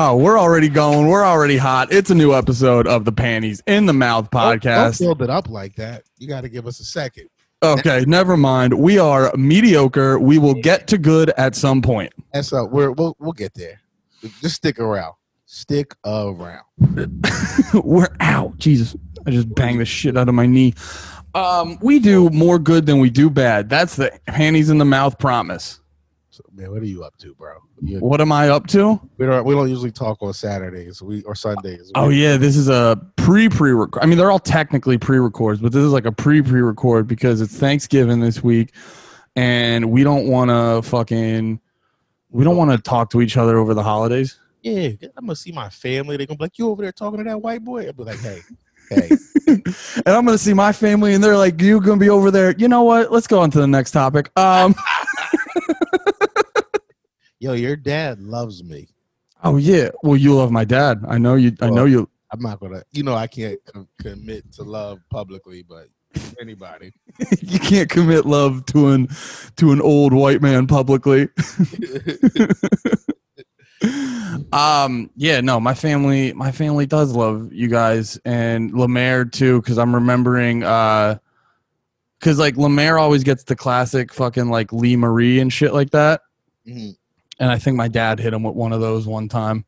Oh, we're already going. We're already hot. It's a new episode of the Panties in the Mouth Don't- Don't, build it up like that. You got to give us a second. Okay, never mind. We are mediocre. We will get to good at some point. And so we're we'll we'll get there. Just stick around. Stick around. we're out. Jesus, I just banged the shit out of my knee. Um, we do more good than we do bad. That's the panties in the mouth promise. So, man, what are you up to, bro? You, What am I up to? we don't we don't usually talk on Saturdays we or Sundays. Oh We- yeah, this is a pre pre record. I mean, they're all technically pre records, but this is like a pre pre record because it's Thanksgiving this week, and we don't want to fucking we don't want to talk to each other over the holidays. yeah. I'm gonna see my family. They're gonna be like, "You over there talking to that white boy?" I'll be like, "Hey, hey." and I'm gonna see my family, and they're like, "You gonna be over there?" You know what? Let's go on to the next topic. Um. Yo, your dad loves me. oh yeah. Well, you love my dad. I know you. I know you. I'm not gonna. You know, I can't com- commit to love publicly, but anybody. you can't commit love to an to an old white man publicly. um yeah no my family my family does love you guys and lemaire too because i'm remembering uh because like lemaire always gets the classic fucking like lee marie and shit like that Mhm. And i think my dad hit him with one of those one time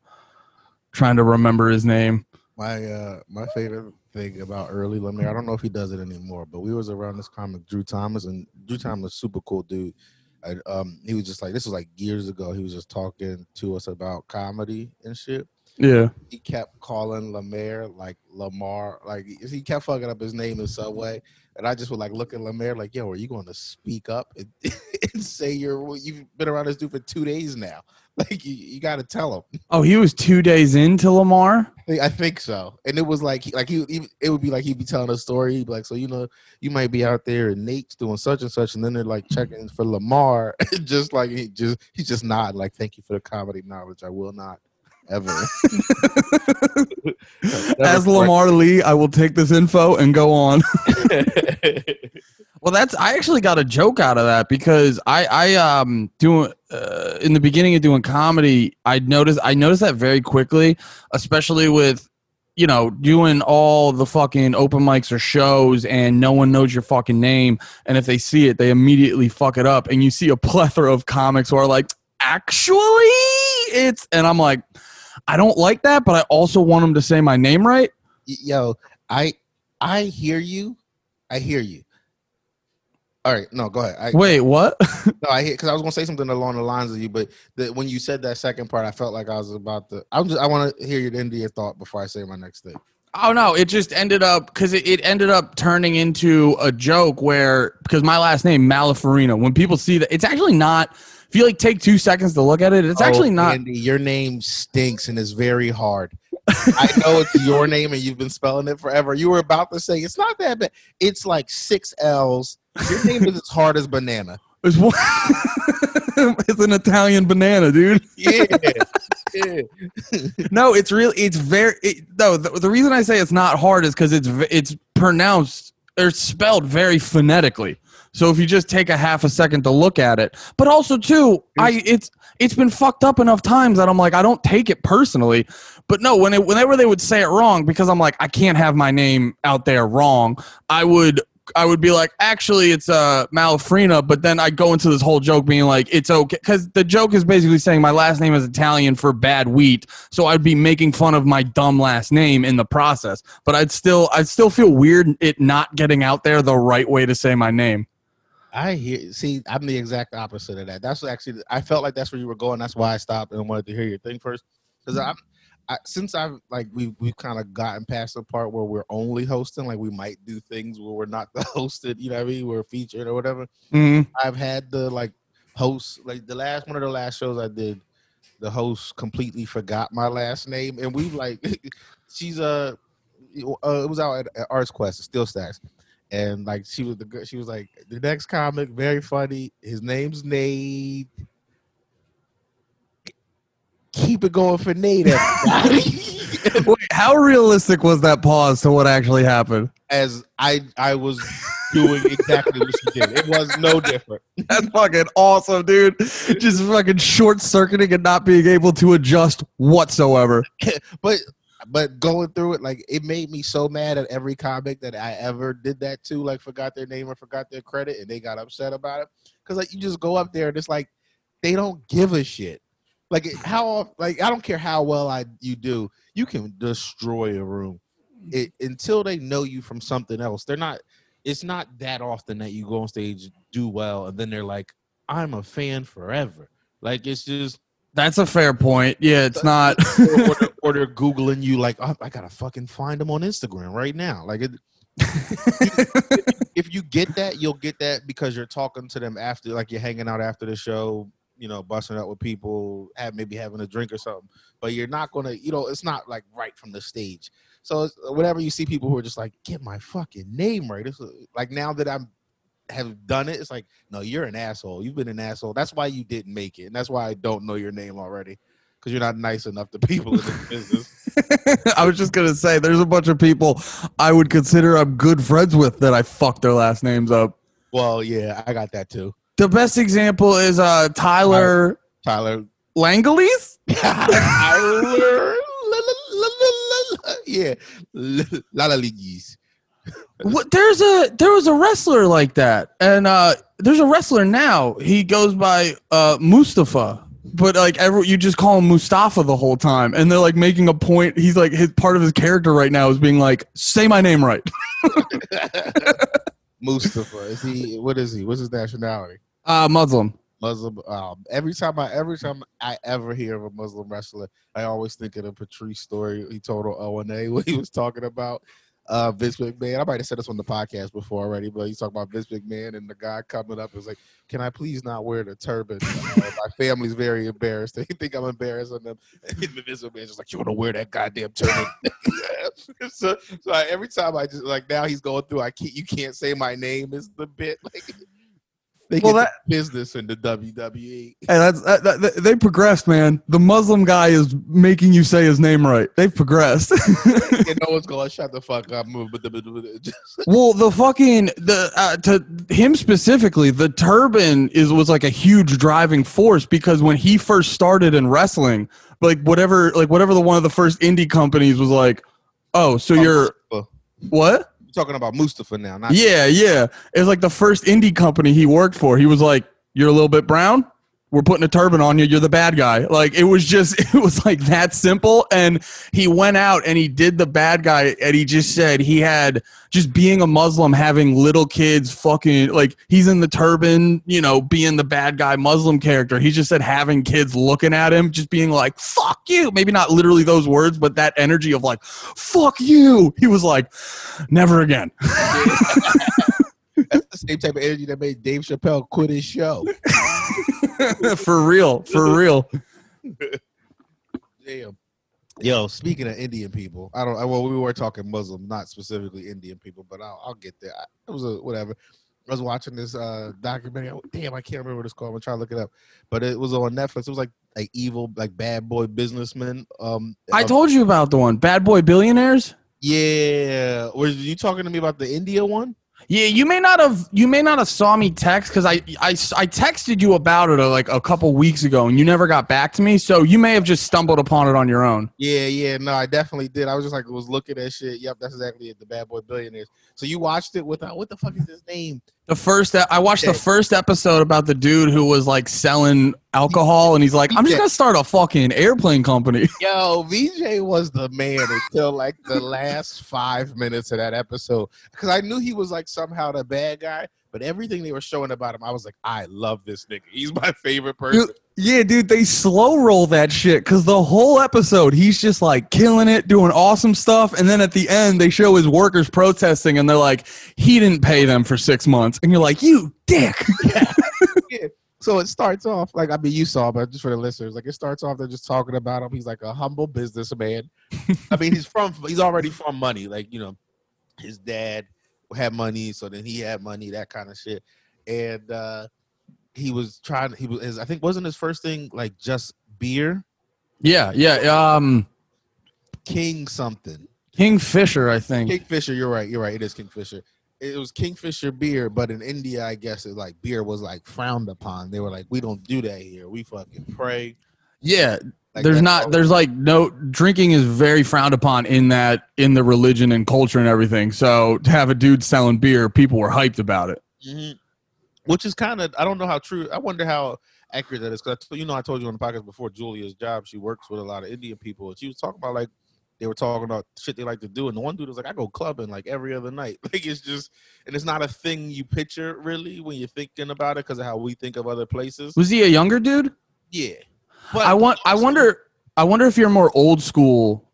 trying to remember his name My uh my favorite thing about early Lemaire, I don't know if he does it anymore, but we was around this comic Drew Thomas and Drew Thomas super cool dude. And um he was just like this was like years ago. He was just talking to us about comedy and shit. yeah He kept calling Lemaire like Lamar, like he kept fucking up his name in Subway. And I just would like look at Lemaire like, yo, are you going to speak up and, and say you're you've been around this dude for two days now? Like you, you got to tell him. oh he was two days into lamar I think- so. And it was like, he- like he, he, it would be like he'd be telling a story. He'd be like, so you know, you might be out there and Nate's doing such and such, and then they're like mm-hmm. checking for Lamar, just like he just he just nod like, thank you for the comedy knowledge. I will not ever. as lamar lee i will take this info and go on Well, that's I actually got a joke out of that because I I um doing uh, in the beginning of doing comedy I noticed I noticed that very quickly, especially with you know doing all the fucking open mics or shows and no one knows your fucking name and if they see it they immediately fuck it up and you see a plethora of comics who are like actually it's and I'm like I don't like that but I also want them to say my name right. Yo, I I hear you. I hear you. All right, no, go ahead. I, Wait, what? No, I hear because I was gonna say something along the lines of you, but the, when you said that second part, I felt like I was about to. I'm just. I want to hear your end of your thought before I say my next thing. Oh no! It just ended up because it, it ended up turning into a joke where because my last name Malafarina. When people see that, it's actually not. If you like take two seconds to look at it, it's oh, actually Oh, not. Andy, your name stinks and is very hard. I know it's your name and you've been spelling it forever. You were about to say it's not that bad. It's like six L's. Your name is as hard as banana. It's, one- it's an Italian banana, dude. Yeah, yeah. No, it's really it's very it, no. The, the reason I say it's not hard is because it's it's pronounced or spelled very phonetically. So if you just take a half a second to look at it, but also too, I it's it's been fucked up enough times that I'm like I don't take it personally. But no, when it, whenever they would say it wrong, because I'm like I can't have my name out there wrong. I would I would be like actually it's uh Malafrina, but then I go into this whole joke being like it's okay because the joke is basically saying my last name is Italian for bad wheat, so I'd be making fun of my dumb last name in the process. But I'd still I'd still feel weird it not getting out there the right way to say my name. I hear. See, I'm the exact opposite of that. That's actually. I felt like that's where you were going. That's why I stopped and wanted to hear your thing first. Because I'm. I, since I've like we we've kind of gotten past the part where we're only hosting, like we might do things where we're not the hosted, you know what I mean? We're featured or whatever. Mm. I've had the like host like the last one of the last shows I did, the host completely forgot my last name, and we like she's uh, uh it was out at, at Arts Quest, it SteelStacks, and like she was the girl, she was like the next comic, very funny. His name's Nate. Keep it going for Nate. Wait, how realistic was that pause to what actually happened? as I I was doing exactly what she did. It was no different. That's fucking awesome, dude. Just fucking short circuiting and not being able to adjust whatsoever. but but going through it, like it made me so mad at every comic that I ever did that to, like forgot their name or forgot their credit, and they got upset about it. Cause like you just go up there and it's like they don't give a shit. Like how like I don't care how well I you do, you can destroy a room. It until they know you from something else. They're not. It's not that often that you go on stage, do well, and then they're like, "I'm a fan forever." Like it's just That's a fair point. Yeah, it's not. or, they're, or they're googling you like oh, I gotta fucking find them on Instagram right now. Like it, if you get that, you'll get that because you're talking to them after, like you're hanging out after the show, you know, busting up with people, have maybe having a drink or something. But you're not gonna, you know, it's not like right from the stage. So whenever you see people who are just like, get my fucking name right, it's like now that I'm have done it, it's like, no, you're an asshole. You've been an asshole. That's why you didn't make it, and that's why I don't know your name already because you're not nice enough to people in this business. I was just gonna say, there's a bunch of people I would consider I'm good friends with that I fucked their last names up. Well, yeah, I got that too. The best example is uh Tyler Tyler. Tyler. la, la, la, la, la, yeah. La la. What, there's a there was a wrestler like that, and uh there's a wrestler now. He goes by uh Mustafa. But like every, you just call him Mustafa the whole time, and they're like making a point. He's like his part of his character right now is being like, "Say my name right." Mustafa. Is he what is he? What's his nationality? Uh, Muslim. Muslim. Um, every time I every time I ever hear of a Muslim wrestler, I always think of the Patrice story he told on O and A when he was talking about uh Vince McMahon. I might have said this on the podcast before already, but he's talking about Vince McMahon and the guy coming up is like, Can I please not wear the turban? Uh, my family's very embarrassed. They think I'm embarrassing them. And the Vince McMahon's just like, You wanna wear that goddamn turban? so so I, every time I just like now he's going through I can't you can't say my name is the bit like they Well, that- business in the. WWE. Hey, that's that, that, they progressed, man. The Muslim guy is making you say his name right. They've progressed. and no one's going shut the fuck up, well, the fucking the uh, to him specifically, the turban is was like a huge driving force because when he first started in wrestling, like whatever, like whatever the one of the first indie companies was like, oh, so you're Mustafa. what? You're talking about Mustafa now, not Yeah, yeah. It was like the first indie company he worked for. He was like, "You're a little bit brown. We're putting a turban on you. You're the bad guy." Like it was just, it was like that simple. And he went out and he did the bad guy, and he just said he had just being a Muslim, having little kids, fucking like he's in the turban, you know, being the bad guy Muslim character. He just said having kids looking at him, just being like, "Fuck you." Maybe not literally those words, but that energy of like, "Fuck you." He was like, "Never again." That's the same type of energy that made Dave Chappelle quit his show. for real, for real. Damn. Yo, speaking of Indian people, I don't. Well, we were talking Muslim, not specifically Indian people, but I'll, I'll get there. I, it was a whatever. I was watching this uh documentary. Damn, I can't remember what it's called. I'm gonna try to look it up, but it was on Netflix. It was like like evil, like bad boy businessman. Um, I of- told you about the one, Bad Boy Billionaires. Yeah, was you talking to me about the India one? Yeah, you may not have you may not have saw me text because I, I I texted you about it uh, like a couple weeks ago and you never got back to me. So you may have just stumbled upon it on your own. Yeah, yeah, no, I definitely did. I was just like, was looking at shit. Yep, that's exactly it. The Bad Boy Billionaires. So you watched it without what the fuck is his name? The first I watched the first episode about the dude who was like selling alcohol and he's like, I'm just gonna start a fucking airplane company. Yo, VJ was the man until like the last five minutes of that episode because I knew he was like somehow the bad guy, but everything they were showing about him, I was like, I love this nigga. He's my favorite person. Yeah, dude, they slow roll that shit because the whole episode he's just like killing it, doing awesome stuff, and then at the end they show his workers protesting, and they're like, he didn't pay them for six months, and you're like, you dick. So it starts off like I mean you saw, but just for the listeners, like it starts off they're just talking about him. He's like a humble businessman. I mean, he's from he's already from money. Like you know, his dad had money, so then he had money, that kind of shit. And uh he was trying. He was. His, I think wasn't his first thing like just beer, Yeah, yeah. Um, King something. Kingfisher, I think. Kingfisher. You're right. You're right. It is Kingfisher. It was Kingfisher beer, but in India, I guess it like beer was like frowned upon. They were like, we don't do that here. We fucking pray. Yeah, Like, there's not there's like no drinking is very frowned upon in that in the religion and culture and everything. So to have a dude selling beer, people were hyped about it. Mhm. Which is kind of I don't know how true. I wonder how accurate that is because you know I told you on the podcast before Julia's job. She works with a lot of Indian people, and she was talking about like they were talking about shit they like to do, and the one dude was like, "I go clubbing like every other night." Like it's just, and it's not a thing you picture really when you're thinking about it because of how we think of other places. Was he a younger dude? Yeah, but I want I wonder I wonder if you're more old school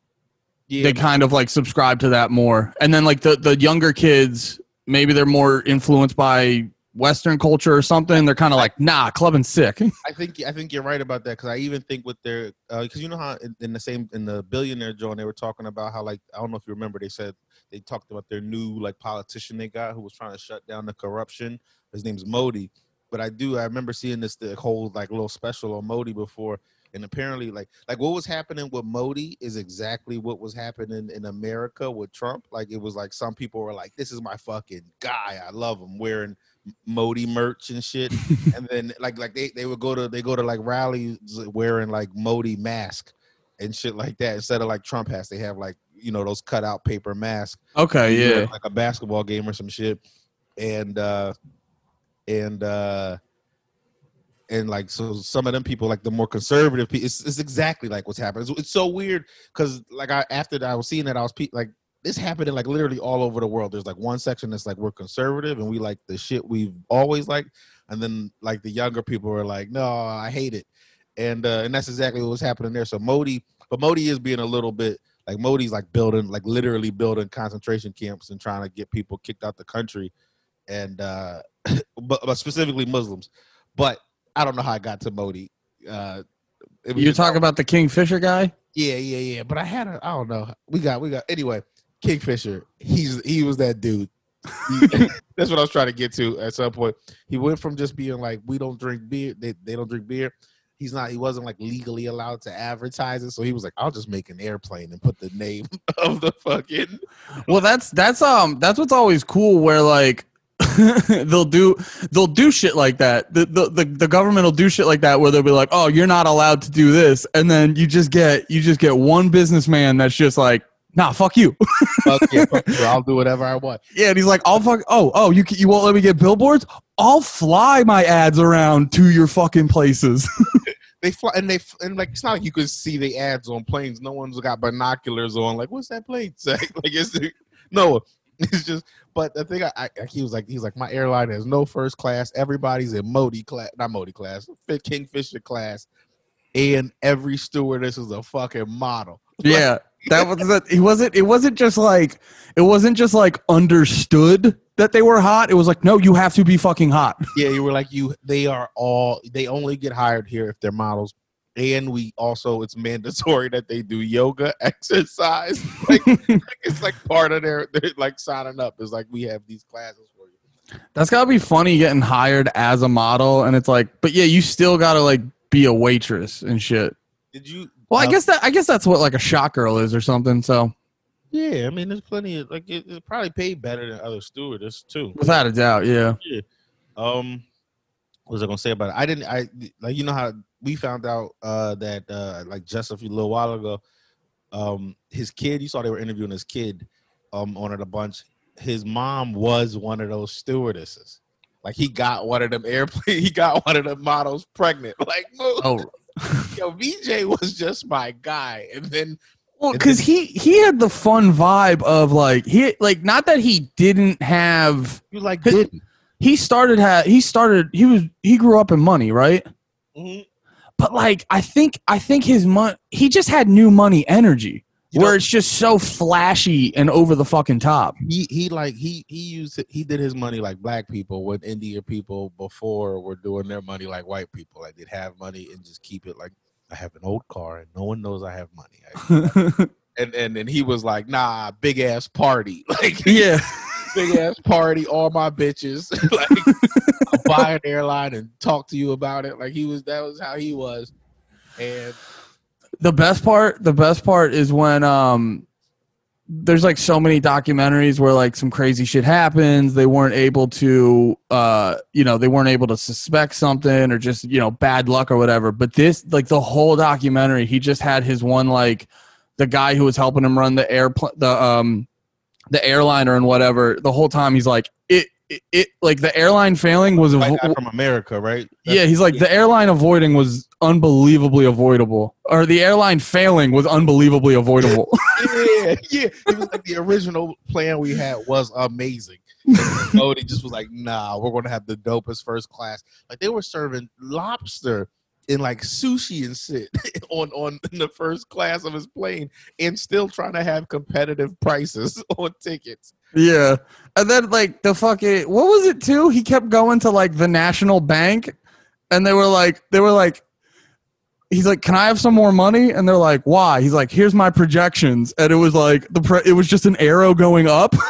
Yeah, they kind of like subscribe to that more. And then like the the younger kids, maybe they're more influenced by Western culture or something. They're kind of like, nah, clubbing sick. I think I think you're right about that because I even think with their uh, because you know how in, in the same in the billionaire joint they were talking about how like I don't know if you remember they said they talked about their new like politician they got who was trying to shut down the corruption. His name's Modi, but I do I remember seeing this the whole like little special on Modi before. And apparently, like like what was happening with Modi is exactly what was happening in America with Trump. Like it was like some people were like, "This is my fucking guy. I love him." Wearing Modi merch and shit and then like like they, they would go to they go to like rallies wearing like Modi mask and shit like that instead of like Trump has they have like you know those cut out paper masks okay, yeah. like a basketball game or some shit and uh and uh and like so some of them people like the more conservative people it's, it's exactly like what's happening. It's, it's so weird because like i after i was seeing that i was pe- like this happening like literally all over the world. There's like one section that's like we're conservative and we like the shit we've always liked and then like the younger people are like no i hate it. And uh and that's exactly what was happening there. So modi but modi is being a little bit like Modi's like building, like literally building concentration camps and trying to get people kicked out the country, and uh, but, but specifically Muslims. But I don't know how I got to Modi. Uh, You just- talk about the Kingfisher guy? yeah, yeah, yeah. But I had a, I don't know. We got, we got. Anyway, Kingfisher. He's he was that dude. He- that's what I was trying to get to at some point. He went from just being like, we don't drink beer. They they don't drink beer. He's not. He wasn't like legally allowed to advertise it. So he was like, I'll just make an airplane and put the name of the fucking. Well, that's that's um that's what's always cool where like they'll do they'll do shit like that. The, the the the government will do shit like that where they'll be like, "Oh, you're not allowed to do this." And then you just get you just get one businessman that's just like, "Nah, fuck you." Fuck yeah, fuck you, I'll do whatever I want. yeah, and he's like, "I'll fuck Oh, oh, you you won't let me get billboards? I'll fly my ads around to your fucking places." They fly and they and like it's not like you can see the ads on planes. No one's got binoculars on. Like, what's that plane say? like, it's no. It's just. But the thing, I, I he was like, he was like, my airline has no first class. Everybody's in Modi class, not Modi class, Kingfisher class, and every stewardess is a fucking model. yeah. That was that he wasn't it wasn't just like it wasn't just like understood that they were hot. It was like, "No, you have to be fucking hot." Yeah, you were like you. They are all. They only get hired here if they're models. And we also, it's mandatory that they do yoga, exercise. Like, it's like part of their, they're like signing up. It's like we have these classes for you. That's gotta be funny getting hired as a model, and it's like, but yeah, you still gotta like be a waitress and shit. Did you? Well, I uh, guess that I guess that's what like a shot girl is or something. So Yeah, I mean, there's plenty of like it, it probably paid better than other stewardess too. without a doubt, yeah. Um, what was I gonna say about it? I didn't. I like you know how we found out uh that uh like just a few little while ago, um, his kid. You saw they were interviewing his kid, um, on it a bunch. His mom was one of those stewardesses. Like he got one of them airplane. He got one of the models pregnant. Like. Oh, yo, VJ was just my guy, and then well, because he he had the fun vibe of like he like not that he didn't have. you like His- did. He started ha he started he was he grew up in money, right? Mhm. But like I think I think his money he just had new money energy You where know- it's just so flashy and over the fucking top. he he like he he used he did his money like black people when Indian people before were doing their money like white people like they'd have money and just keep it like I have an old car and no one knows I have money I- and and and he was like nah big ass party like yeah. big ass party all my bitches like I'll buy an airline and talk to you about it like he was that was how he was and the best part the best part is when um there's like so many documentaries where like some crazy shit happens. They weren't able to, uh, you know, they weren't able to suspect something or just you know bad luck or whatever. But this, like the whole documentary, he just had his one like the guy who was helping him run the airplane, the um, the airliner and whatever. The whole time he's like it. It, it like the airline failing was avo- from America, right? yeah he's like the airline avoiding was unbelievably avoidable or the airline failing was unbelievably avoidable yeah, yeah. It was like the original plan we had was amazing. Cody just was like, nah, we're gonna have the dopest first class. Like they were serving lobster and like sushi and shit on on in the first class of his plane and still trying to have competitive prices on tickets. Yeah. And then like the fucking what was it too? He kept going to like the National Bank and they were like they were like he's like, "Can I have some more money?" And they're like, "Why?" He's like, "Here's my projections." And it was like the pre- it was just an arrow going up.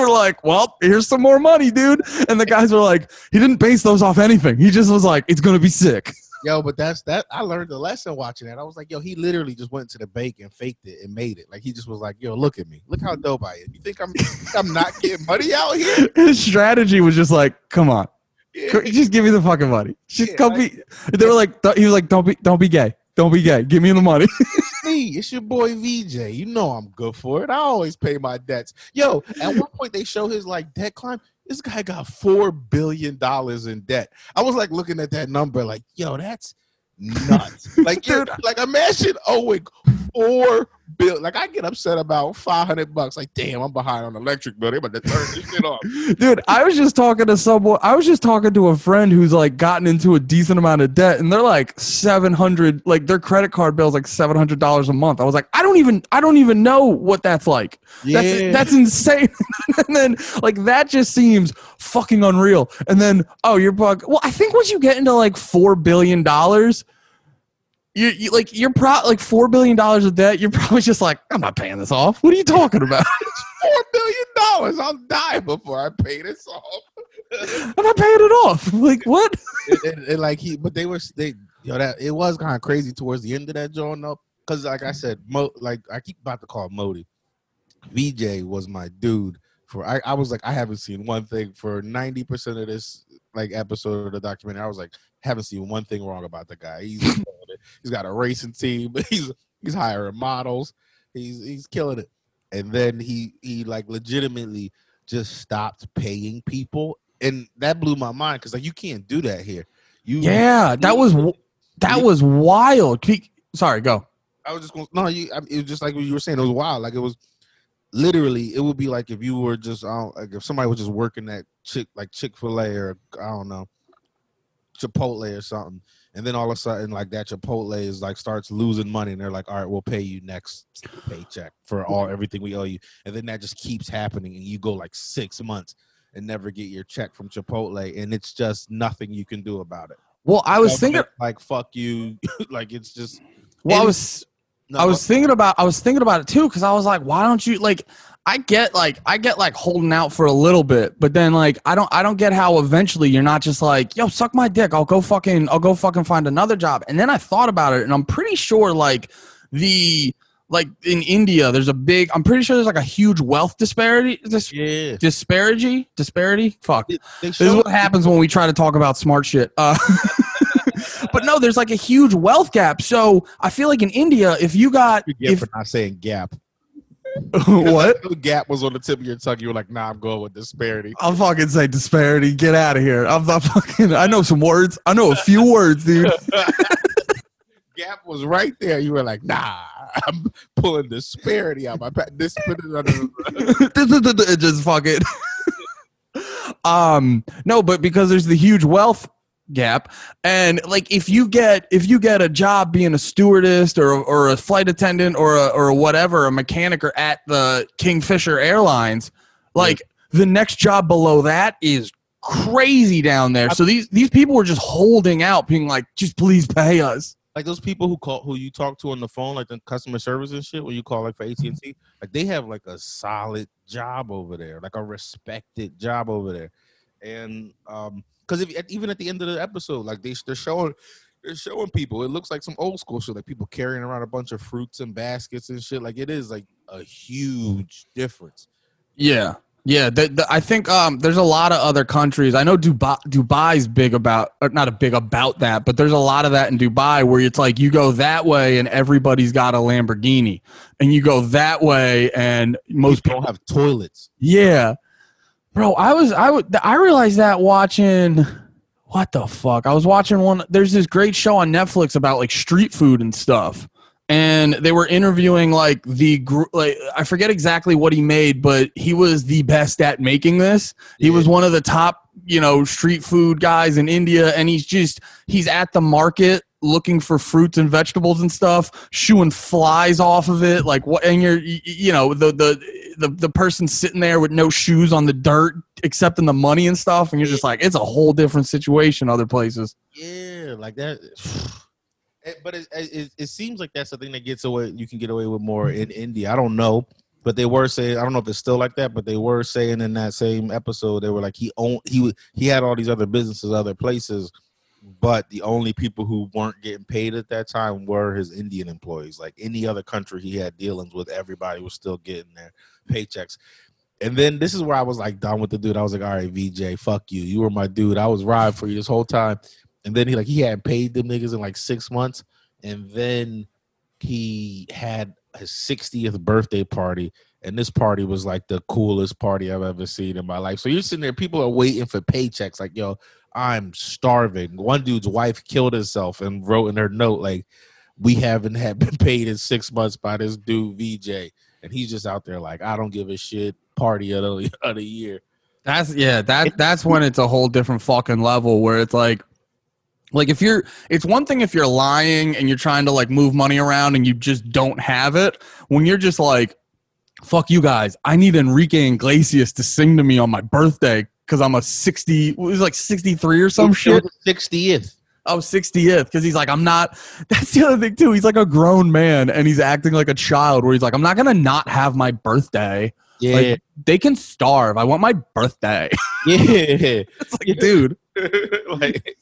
were like, "Well, here's some more money, dude." And the guys were like, "He didn't base those off anything. He just was like, it's going to be sick." Yo, but that's that. I learned the lesson watching that. I was like, yo, he literally just went to the bank and faked it and made it. Like he just was like, yo, look at me, look how dope I am. You think I'm I'm not getting money out here? His strategy was just like, "Come on. Yeah. just give me the fucking money. Just Yeah, come be. They were like, he was like, don't be, don't be gay, don't be gay. Give me the money. It's your boy VJ. You know I'm good for it. I always pay my debts. Yo, at one point they show his like debt climb. This guy got four billion dollars in debt. I was like looking at that number, like, yo, that's nuts. like, Dude. like imagine owing four bill. Like, I get upset about five hundred bucks. Like, damn, I'm behind on electric bill. They about to turn this shit off. Dude, I was just talking to someone. I was just talking to a friend who's like gotten into a decent amount of debt, and they're like seven hundred. Like their credit card bill is like seven hundred dollars a month. I was like, I don't even, I don't even know what that's like. That's that's insane. and then like that just seems fucking unreal. And then oh, you're bug. Well, I think once you get into like four billion dollars, you, you like you're pro like four billion dollars of debt. You're probably just like, I'm not paying this off. What are you talking about? four billion dollars. I'll die before I pay this off. I'm not paying it off. Like what? and, and- and, like he, but they were they, yo, that it was kind of crazy towards the end of that drawing up because like I said, Mo, like I keep about to call Modi. VJ was my dude. For I, I was like, I haven't seen one thing for ninety percent of this like episode of the documentary. I was like, haven't seen one thing wrong about the guy. He's he's got a racing team. But he's he's hiring models. He's he's killing it. And then he he like legitimately just stopped paying people, and that blew my mind because like you can't do that here. You Yeah, that was that was wild. Sorry, go. I was just going. No, you. I, it was just like what you were saying. It was wild. Like it was literally. It would be like if you were just. I don't, like if somebody was just working at chick like Chick Fil A or I don't know, Chipotle or something, and then all of a sudden like that Chipotle is like starts losing money, and they're like, all right, we'll pay you next paycheck for all mm-hmm. everything we owe you, and then that just keeps happening, and you go like six months and never get your check from Chipotle, and it's just nothing you can do about it. Well, I was thinking. Like fuck you, like it's just. Well, I was No, I was thinking about I was thinking about it too because I was like, why don't you like? I get like I get like holding out for a little bit, but then like I don't I don't get how eventually you're not just like yo suck my dick I'll go fucking I'll go fucking find another job and then I thought about it and I'm pretty sure like the like in India there's a big I'm pretty sure there's like a huge wealth disparity dis- yeah. disparity disparity fuck They, they this is what happens when we try to talk about smart shit. Uh, but no, there's like a huge wealth gap. So I feel like in India, if you got if for not saying gap. what The gap was on the tip of your tongue. You were like, nah, I'm going with disparity. I'll fucking say disparity. Get out of here. I'm not fucking. I know some words. I know a few words, dude. gap was right there. You were like, nah, I'm pulling disparity out my pack. This put it under the- it just fucking. um no, but because there's the huge wealth gap. And like if you get if you get a job being a stewardess or or a flight attendant or a, or whatever a mechanic or at the Kingfisher Airlines like the next job below that is crazy down there. So these these people were just holding out being like just please pay us. Like those people who call who you talk to on the phone, like the customer service and shit. When you call like for AT and T, like they have like a solid job over there, like a respected job over there, and um, because if even at the end of the episode, like they they're showing they're showing people. It looks like some old school shit, like people carrying around a bunch of fruits and baskets and shit. Like it is like a huge difference. Yeah. Yeah, the, the, I think um, there's a lot of other countries. I know Dubai, Dubai's big about, not a big about that, but there's a lot of that in Dubai where it's like you go that way and everybody's got a Lamborghini, and you go that way and most people don't have toilets. Yeah, bro. I was I would I realized that watching. What the fuck? I was watching one. There's this great show on Netflix about like street food and stuff and they were interviewing like the like i forget exactly what he made but he was the best at making this he was one of the top you know street food guys in india and he's just he's at the market looking for fruits and vegetables and stuff shooing flies off of it like what and you're you know the the the, the person sitting there with no shoes on the dirt accepting the money and stuff and you're just like it's a whole different situation other places yeah like that eh, but it, eh, it, it seems like that's the thing that gets away. You can get away with more in India. I don't know, but they were saying I don't know if it's still like that, but they were saying in that same episode they were like he owned he he had all these other businesses, other places, but the only people who weren't getting paid at that time were his Indian employees. Like any other country he had dealings with, everybody was still getting their paychecks. And then this is where I was like done with the dude. I was like, all right, VJ, fuck you. You were my dude. I was riding for you this whole time. And then he like he hadn't paid them niggas in like six months, and then he had his 60th birthday party, and this party was like the coolest party I've ever seen in my life. So you're sitting there, people are waiting for paychecks, like yo, I'm starving. One dude's wife killed herself and wrote in her note like, we haven't had been paid in six months by this dude VJ, and he's just out there like, I don't give a shit. Party of the, of the year. That's yeah. That that's when it's a whole different fucking level where it's like like if you're it's one thing if you're lying and you're trying to like move money around and you just don't have it when you're just like fuck you guys i need enrique iglesias to sing to me on my birthday because i'm a 60 it was like 63 or some shit 60th oh 60th because he's like i'm not that's the other thing too he's like a grown man and he's acting like a child where he's like i'm not gonna not have my birthday yeah like, they can starve i want my birthday yeah it's like Yeah. dude like,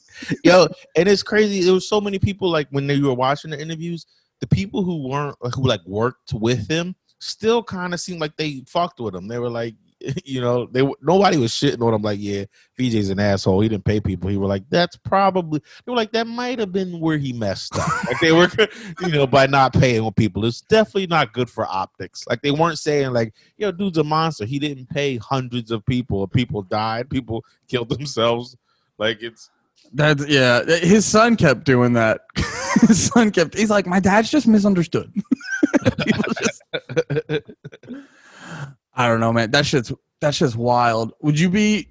yo, and it's crazy. There was so many people like when they were watching the interviews, the people who weren't who like worked with him still kind of seemed like they fucked with him. They were like, you know, they nobody was shitting on him. Like, yeah, VJ's an asshole. He didn't pay people. He were like, that's probably. They were like, that might have been where he messed up. like they were, you know, by not paying on people. It's definitely not good for optics. Like they weren't saying like, yo, dude's a monster. He didn't pay hundreds of people. People died. People killed themselves. Like it's That's yeah. His son kept doing that. His son kept. He's like, my dad's just misunderstood. Just- I don't know, man. That shit's that's just wild. Would you be?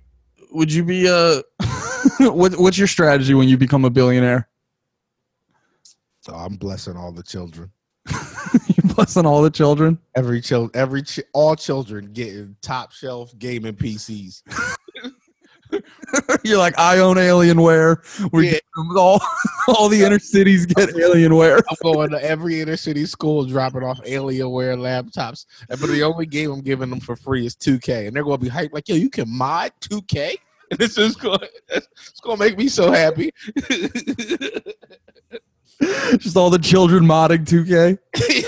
Would you be uh what, what's your strategy when you become a billionaire? So I'm blessing all the children. you blessing all the children. Every child, every chi- all children getting top shelf gaming PCs. You're like, I own Alienware. We Yeah. all all the inner cities get Alienware. I'm going to every inner city school dropping off Alienware laptops. But the only game I'm giving them for free is 2K, and they're going to be hyped like, "Yo, you can mod 2K." And this is going, it's going to make me so happy. Just all the children modding 2K.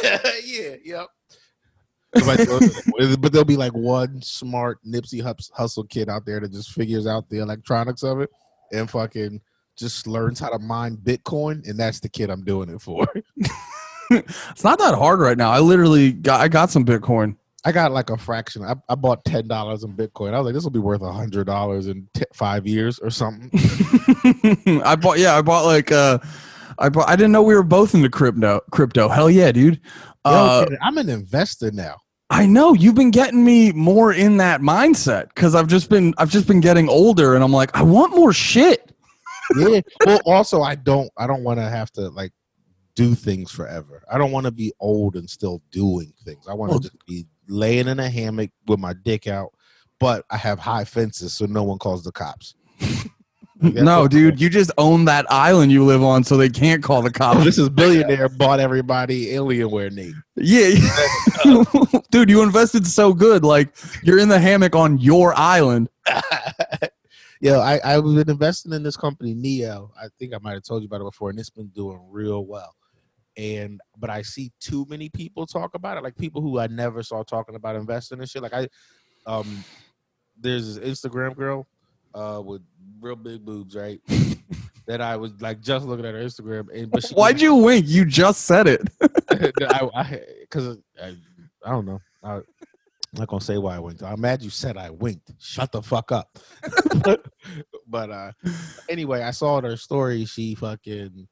yeah, yeah, yep. But but there'll be like one smart Nipsey Hus- Hussle kid out there that just figures out the electronics of it and fucking just learns how to mine Bitcoin, and that's the kid I'm doing it for. It's not that hard right now. I literally got I got some Bitcoin. I got like a fraction. I, I bought ten dollars in Bitcoin. I was like, this will be worth a hundred dollars in t- five years or something. I bought yeah, I bought like uh I bought I didn't know we were both into crypto crypto. Hell yeah, dude. Uh Yo, I'm an investor now. I know you've been getting me more in that mindset cuz I've just been I've just been getting older and I'm like I want more shit. Yeah. well, also, I don't. I don't want to have to like do things forever. I don't want to be old and still doing things. I want to just be laying in a hammock with my dick out, but I have high fences so no one calls the cops. No, dude, you just own that island you live on so they can't call the Oh, cops. this is billionaire bought everybody Alienware name. Yeah. yeah. dude, you invested so good like you're in the hammock on your island. Yo, I I've been investing in this company NIO. I think I might have told you about it before, and it's been doing real well. And but I see too many people talk about it, like people who I never saw talking about investing and shit. Like I, um, there's this Instagram girl, uh, with real big boobs, right? that I was like just looking at her Instagram, and but she Why'd you wink? You just said it. I, because I, I, don't know. I, am not gonna say why I winked. I'm mad you said I winked. Shut the fuck up. but uh anyway, I saw her story. She fucking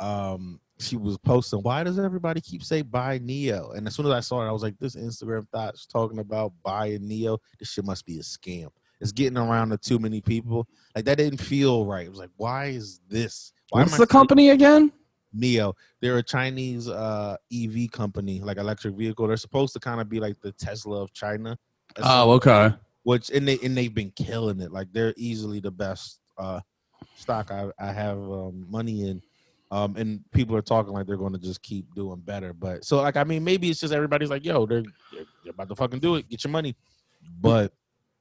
um she was posting, why does everybody keep say buy NIO? And as soon as I saw it, I was like, this Instagram thoughts talking about buying NIO. This shit must be a scam. It's getting around to too many people. Like that didn't feel right. It was like, why is this? Why What's the company again? NIO. They're a Chinese uh, EV company, like electric vehicle. They're supposed to kind of be like the Tesla of China. Oh, okay. Which and they and they've been killing it. Like they're easily the best uh, stock I, I have um, money in. Um, and people are talking like they're going to just keep doing better. But so like I mean, maybe it's just everybody's like, yo, they're they're about to fucking do it. Get your money. But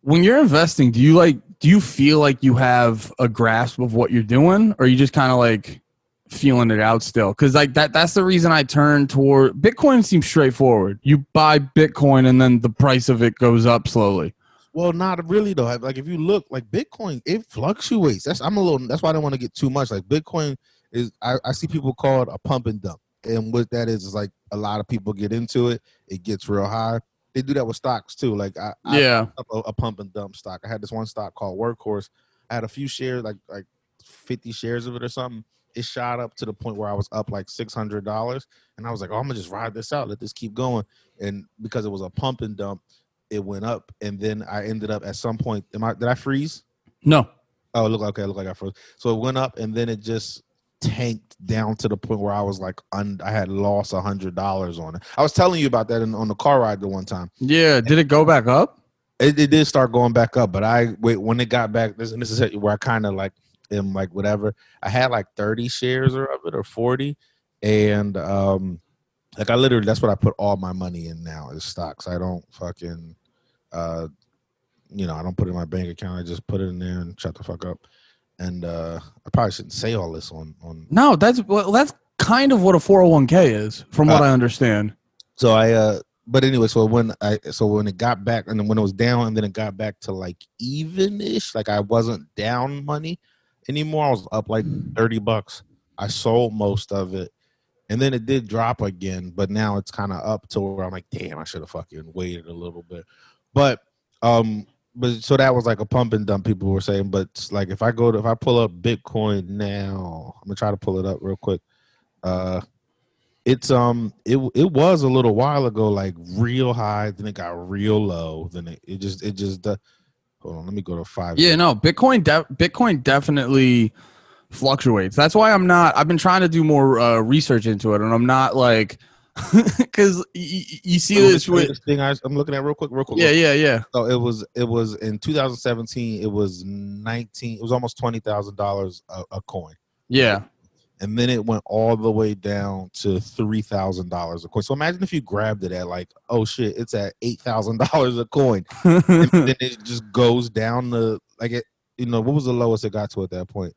when you're investing, do you like do you feel like you have a grasp of what you're doing, or you just kind of like feeling it out still? Because like that that's the reason i turn toward bitcoin seems straightforward. You buy bitcoin and then the price of it goes up slowly. Well not really though. Like if you look like bitcoin it fluctuates. That's i'm a little that's why i don't want to get too much. Like bitcoin is I, I see people call it a pump and dump. And what that is is like a lot of people get into it. It gets real high they do that with stocks too like i yeah a pump and dump stock i had this one stock called workhorse i had a few shares like like 50 shares of it or something it shot up to the point where I was up like six hundred dollars, and I was like, "Oh, I'm gonna just ride this out, let this keep going." And because it was a pump and dump, it went up, and then I ended up at some point. Am I? Did I freeze? No. Oh, look okay. I look like I froze. So it went up, and then it just tanked down to the point where I was like, un- I had lost a hundred dollars on it. I was telling you about that in, on the car ride the one time. Yeah. Did it go back up? It, it did start going back up, but I wait when it got back. This and this is where I kind of like them like whatever. I had like 30 shares or of it or 40. And um like I literally that's what I put all my money in now is stocks. I don't fucking uh you know, I don't put it in my bank account. I just put it in there and shut the fuck up. And uh I probably shouldn't say all this on on No, that's well that's kind of what a 401k is from what uh, I understand. So I uh but anyway, so when I so when it got back and then when it was down and then it got back to like even-ish, like I wasn't down money, anymore. I was up like 30 bucks. I sold most of it. And then it did drop again, but now it's kind of up to where I'm like, damn, I should have fucking waited a little bit. But um but so that was like a pump and dump people were saying, but like if I go to if I pull up Bitcoin now, I'm gonna try to pull it up real quick. Uh it's um it it was a little while ago like real high, then it got real low, then it, it just it just uh, Hold on, let me go to five. Yeah, no, Bitcoin. De- Bitcoin definitely fluctuates. That's why I'm not. I've been trying to do more uh, research into it, and I'm not like because y- y- you see this with thing I, am looking at real quick, real quick. Yeah, yeah, yeah. So it was it was in 2017. It was 19. It was almost twenty thousand dollars a coin. Yeah and then it went all the way down to three thousand dollars a coin. So imagine if you grabbed it at like, oh shit, it's at eight thousand dollars a coin, and then it just goes down the like it. You know, what was the lowest it got to at that point?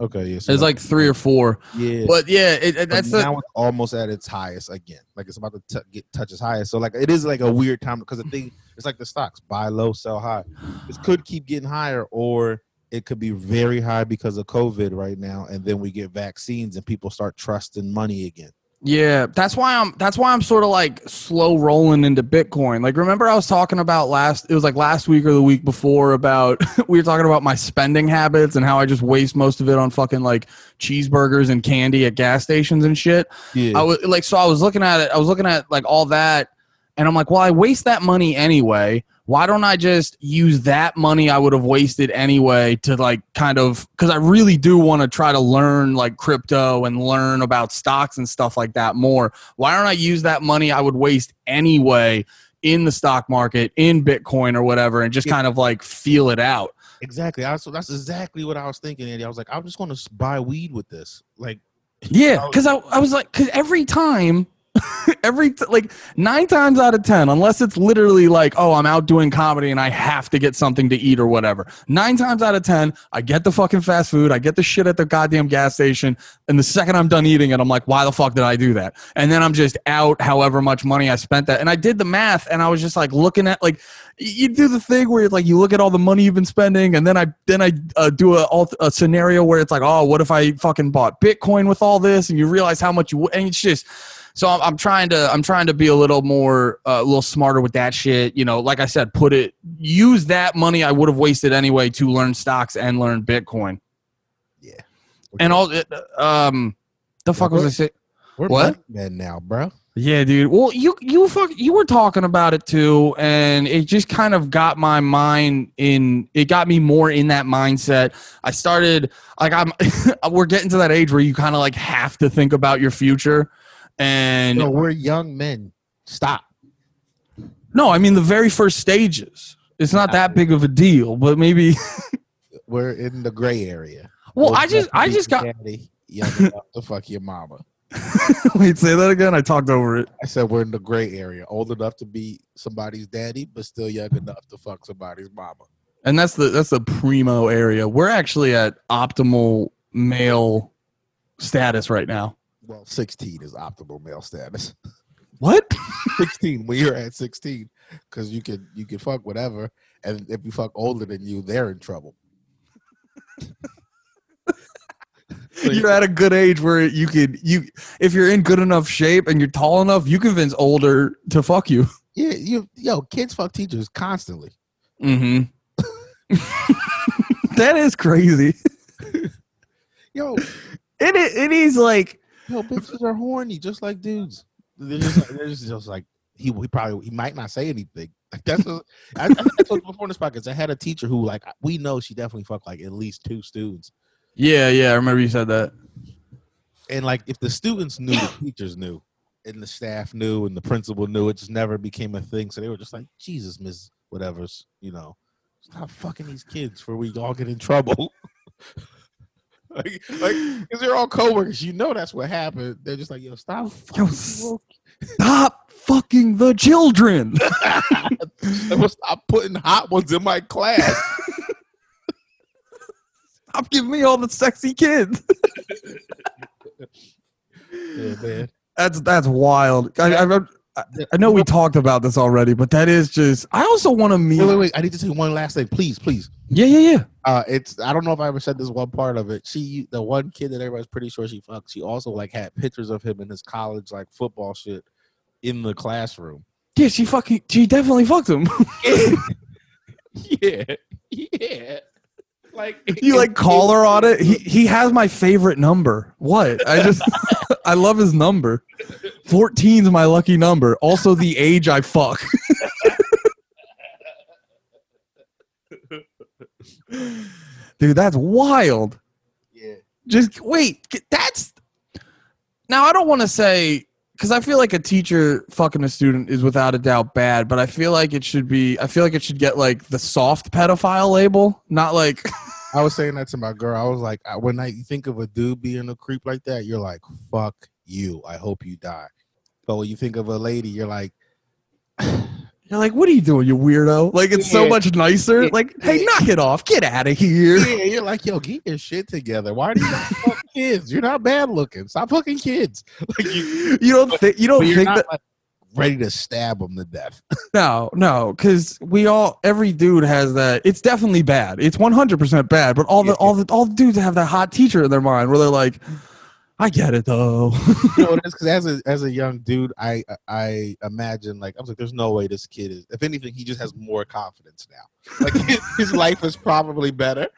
Okay, yeah, so it's like three or four. Yeah, but yeah, it, it, that's now the, it's almost at its highest again. Like it's about to t- get touch its highest. So like it is like a weird time because the thing it's like the stocks buy low, sell high. This could keep getting higher, or it could be very high because of COVID right now, and then we get vaccines and people start trusting money again. Yeah, that's why I'm that's why I'm sort of like slow rolling into Bitcoin. Like remember I was talking about last it was like last week or the week before about we were talking about my spending habits and how I just waste most of it on fucking like cheeseburgers and candy at gas stations and shit. Yeah. I was like so I was looking at it I was looking at like all that and I'm like, well, I waste that money anyway why don't I just use that money I would have wasted anyway to like kind of because I really do want to try to learn like crypto and learn about stocks and stuff like that more. Why don't I use that money I would waste anyway in the stock market, in Bitcoin or whatever, and just yeah. kind of like feel it out? Exactly. I, so that's exactly what I was thinking, Andy. I was like, I'm just going to buy weed with this. Like, yeah, because I, I was like, because every time Every t- like nine times out of ten, unless it's literally like, oh, I'm out doing comedy and I have to get something to eat or whatever. Nine times out of ten, I get the fucking fast food, I get the shit at the goddamn gas station, and the second I'm done eating it, I'm like, why the fuck did I do that? And then I'm just out however much money I spent that. And I did the math, and I was just like looking at like you do the thing where like you look at all the money you've been spending, and then I then I uh, do a, a scenario where it's like, oh, what if I fucking bought Bitcoin with all this, and you realize how much you and it's just. So I'm, I'm trying to I'm trying to be a little more uh, a little smarter with that shit. You know, like I said, put it use that money I would have wasted anyway to learn stocks and learn Bitcoin. Yeah. And all um, the fuck was I say? We're What? men now, bro. Yeah, dude. Well, you you fuck you were talking about it too, and it just kind of got my mind in. It got me more in that mindset. I started like I'm. we're getting to that age where you kind of like have to think about your future, and No, we're young men. Stop. no, I mean the very first stages. It's not that big of a deal, but maybe. We're in the gray area. Well, I just I just got. daddy, young enough to fuck your mama. Wait, say that again. I talked over it. I said we're in the gray area. Old enough to be somebody's daddy, but still young enough to fuck somebody's mama. and that's the that's the primo area. We're actually at optimal male status right now. Well, 16 is optimal male status. What? 16 when you're at 16 because you can you can fuck whatever and if you fuck older than you they're in trouble So You're at a good age where you could you if you're in good enough shape and you're tall enough, you convince older to fuck you. yeah you yo kids fuck teachers constantly Mm-hmm. that is crazy. yo It it is like yo bitches are horny just like dudes they're just, like- they're just, just like he, he probably he might not say anything like that's what, I, I think I told you before in this podcast I had a teacher who like we know she definitely fucked like at least two students yeah, yeah. I remember you said that. and like if the students knew the teachers knew and the staff knew and the principal knew it just never became a thing so they were just like jesus miss whatever's you know stop fucking these kids for we all get in trouble like like because they're all coworkers you know that's what happened they're just like yo stop Yo, fucking. Stop fucking the children. stop putting hot ones in my class Stop giving me all the sexy kids. yeah, man. That's that's wild. I, I, I, I know we talked about this already, but that is just. I also want to meet. wait wait wait i need to say one last thing please please Yeah, yeah, yeah. Uh, it's I don't know if I ever said this one part of it. She, the one kid that everybody's pretty sure she fucked, she also like had pictures of him in his college like football shit in the classroom. Yeah, she fucking. She definitely fucked him. yeah, yeah. Like you like call her on it. He he has my favorite number. What? I just I love his number. 14 is my lucky number. Also the age I fuck. Dude, that's wild. Yeah, Just wait. That's now I don't want to say because I feel like a teacher fucking a student is without a doubt bad, but I feel like it should be. I feel like it should get like the soft pedophile label, not like. I was saying that to my girl. I was like, when I you think of a dude being a creep like that, you're like, fuck you. I hope you die. But when you think of a lady, you're like, You're like, what are you doing, you weirdo? Like, it's so much nicer. Yeah. Like, hey, Yeah. knock it off. Get out of here. yeah, you're like, yo, get your shit together. Why do you not fuck kids? You're not bad looking. Stop fucking kids. Like you, You don't think you don't think that? like, ready to stab them to death. No, no, because we all every dude has that. It's definitely bad. It's one hundred percent bad. But all the all the all the dudes have that hot teacher in their mind where they're like, I get it though. you know what it is? Because as a as a young dude, I I imagine like I was like, there's no way this kid is. If anything, he just has more confidence now. Like his, his life is probably better.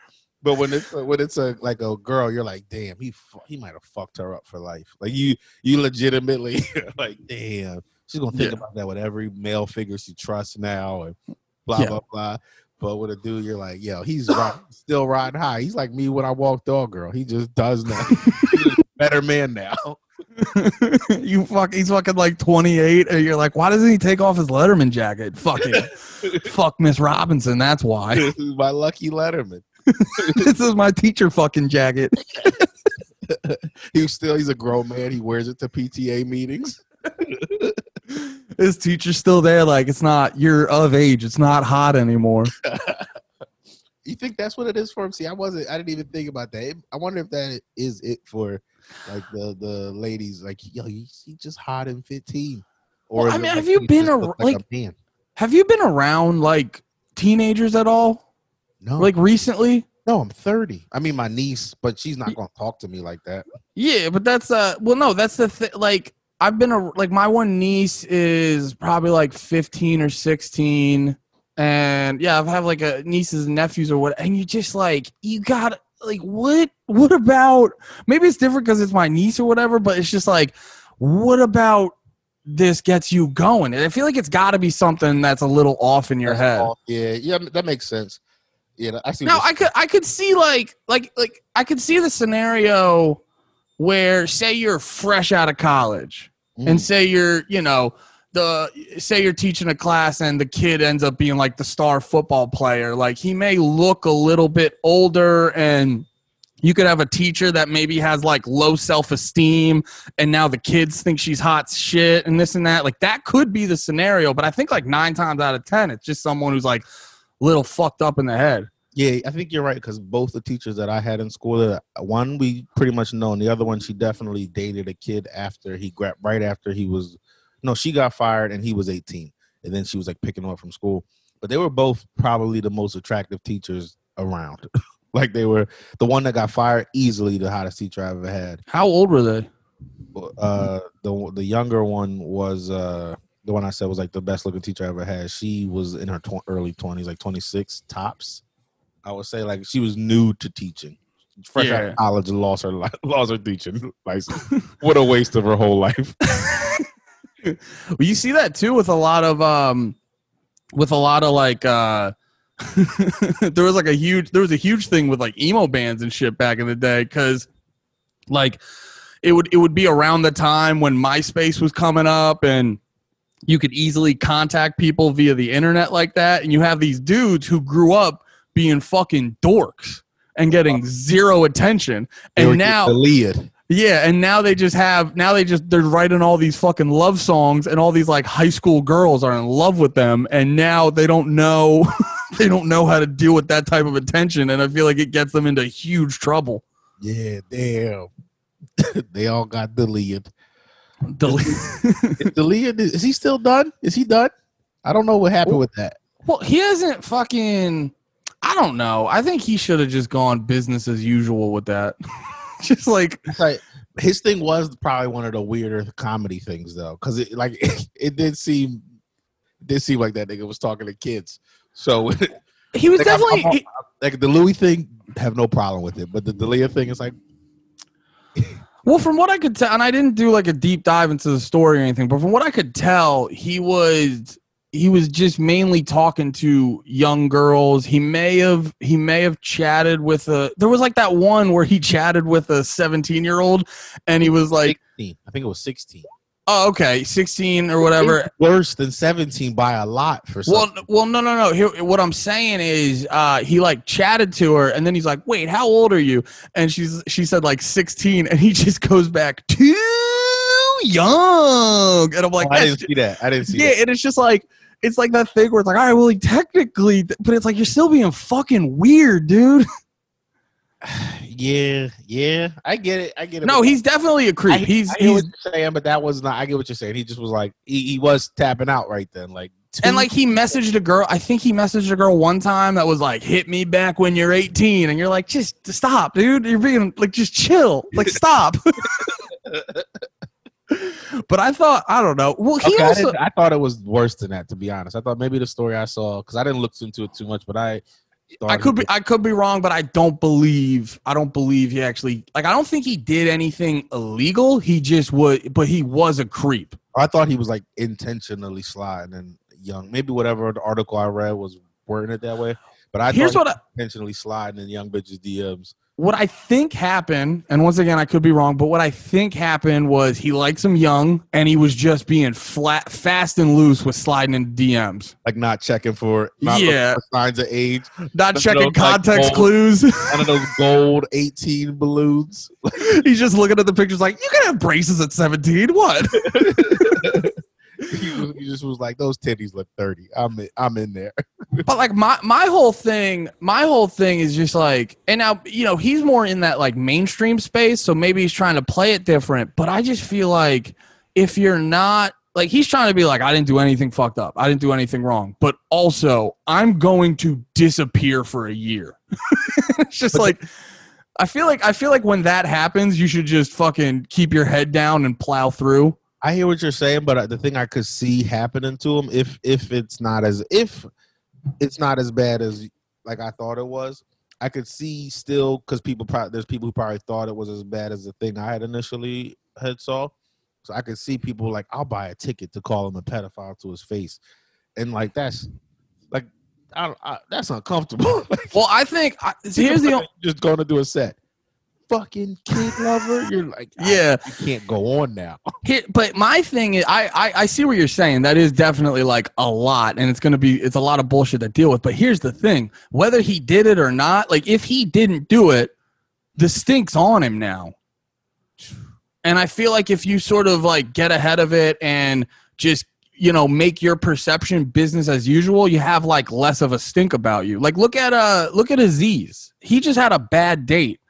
But when it's when it's a like a girl, you're like, damn, he he might have fucked her up for life. Like you you legitimately like, damn, she's gonna think Yeah. about that with every male figure she trusts now and blah Yeah. blah blah. But with a dude, you're like, yo, he's still riding high. He's like me when I walk dog girl. He just does a better man now. you fuck. He's fucking like twenty eight, and you're like, why doesn't he take off his Letterman jacket? Fucking fuck Miss Robinson. That's why. my lucky Letterman. this is my teacher fucking jacket. He was still he's a grown man. He wears it to PTA meetings. His teacher's still there. Like it's not. You're of age. It's not hot anymore. You think that's what it is for him? See, I wasn't. I didn't even think about that. I wonder if that is it for like the the ladies. Like, yo, you see, just hot in fifteen. Well, is I it mean, like have you been just a- look like- a? Have you been around like teenagers at all? No, Like recently? no, I'm thirty. I mean, my niece, but she's not gonna talk to me like that. Yeah, but that's uh well no, that's the thing like I've been a like my one niece is probably like 15 or 16 and yeah, I've had like a nieces and nephews or what and you just like you got like what what about maybe it's different cuz it's my niece or whatever, but it's just like what about this gets you going? And I feel like it's got to be something that's a little off in your head. Yeah, yeah, that makes sense. Yeah, I see. No, I could I could see like like like I could see the scenario where say you're fresh out of college you're- and Mm. say you're you know the say you're teaching a class and the kid ends up being like the star football player like he may look a little bit older and you could have a teacher that maybe has like low self-esteem and now the kids think she's hot shit and this and that like that could be the scenario but i think like nine times out of ten it's just someone who's like little fucked up in the head Yeah, I think you're right because both the teachers that I had in school, uh, one we pretty much know, and the other one she definitely dated a kid after he gra- right after he was, no, she got fired and he was 18, and then she was like picking him up from school. But they were both probably the most attractive teachers around. like they were the one that got fired easily the hottest teacher I ever had. how old were they Uh, the the younger one was uh the one I said was like the best looking teacher I ever had. She was in her tw- early 20s, like 26 tops. I would say like she was new to teaching. Fresh out of college and lost her li- lost her teaching license. what a waste of her whole life. well, you see that too with a lot of um with a lot of like uh there was like a huge there was a huge thing with like emo bands and shit back in the day because like it would it would be around the time when MySpace was coming up and you could easily contact people via the internet like that and you have these dudes who grew up being fucking dorks and getting zero attention and now deleted. yeah, and now they just have now they just they're writing all these fucking love songs and all these like high school girls are in love with them and now they don't know they don't know how to deal with that type of attention and I feel like it gets them into huge trouble. Yeah, damn. they all got deleted. Del- Is he still done? Is he done? I don't know what happened with that. well, he hasn't fucking I don't know. I think he should have just gone business as usual with that. just like like his thing was probably one of the weirder comedy things though, because it like it, did seem it did seem like that nigga was talking to kids. So he was Like, I'm- definitely I'm- like the Louis thing, have no problem with it, but the D'Elia thing is like Well, from what I could tell, and I didn't do like a deep dive into the story or anything, but from what I could tell, he was he was just mainly talking to young girls. He may have he may have chatted with a there was like that one where he chatted with a 17 year old and he was like, 16. I think it was sixteen. Oh, okay, 16 or whatever. It's worse than seventeen by a lot for. Well, well, no, no, no. Here, what I'm saying is, uh, he like chatted to her, and then he's like, "Wait, how old are you?" And she's she said like 16, and he just goes back too young, and I'm like, Oh, I didn't see that. I didn't see yeah, and it's just like it's like that thing where it's like, all right, well, he technically, but it's like you're still being fucking weird, dude. Yeah, yeah. I get it. I get it. No, he's definitely a creep. I, he's I he's saying, but that was not. I get what you're saying. He just was like he, he was tapping out right then, like and like he messaged a girl. I think he messaged a girl one time that was like, "Hit me back when you're 18," and you're like, "Just stop, dude. You're being like, just chill. Like, stop." but I thought, I don't know. Well, he Okay, also didn't- I thought it was worse than that. To be honest, I thought maybe the story I saw because I didn't look into it too much, but I. I could be I could be wrong, but I don't believe I don't believe he actually like I don't think he did anything illegal. He just would but he was a creep. I thought he was like intentionally sliding and young. Maybe whatever the article I read was wording it that way. But I Here's thought what I, intentionally sliding in young bitches DMs what I think happened, and once again, I could be wrong, but what I think happened was he likes him young, and he was just being flat, fast and loose with sliding in DMs, Like not checking for not Yeah. for signs of age. not Those checking like context gold- clues. One of those gold 18 balloons. He's just looking at the pictures like, you can have braces at 17. What? he, just was like, those titties look 30. I'm in, I'm in there. but like my my whole thing my whole thing is just like and now you know he's more in that like mainstream space so maybe he's trying to play it different but i just feel like if you're not like he's trying to be like i didn't do anything fucked up i didn't do anything wrong but also i'm going to disappear for a year it's just But like i feel like i feel like when that happens you should just fucking keep your head down and plow through I hear what you're saying, but uh, the thing I could see happening to him, if if it's not as if it's not as bad as like I thought it was, I could see still because people probably there's people who probably thought it was as bad as the thing I had initially had saw. So I could see people like I'll buy a ticket to call him a pedophile to his face, and like that's like I, I that's uncomfortable. well i think I, here's the just going to do a set. Fucking kid lover, you're like yeah you can't go on now. But my thing is, I, I I see what you're saying. That is definitely like a lot, and it's gonna be it's a lot of bullshit to deal with. But here's the thing: whether he did it or not, like if he didn't do it, the stink's on him now. And I feel like if you sort of like get ahead of it and just you know make your perception business as usual, you have like less of a stink about you. Like look at uh look at Aziz. He just had a bad date,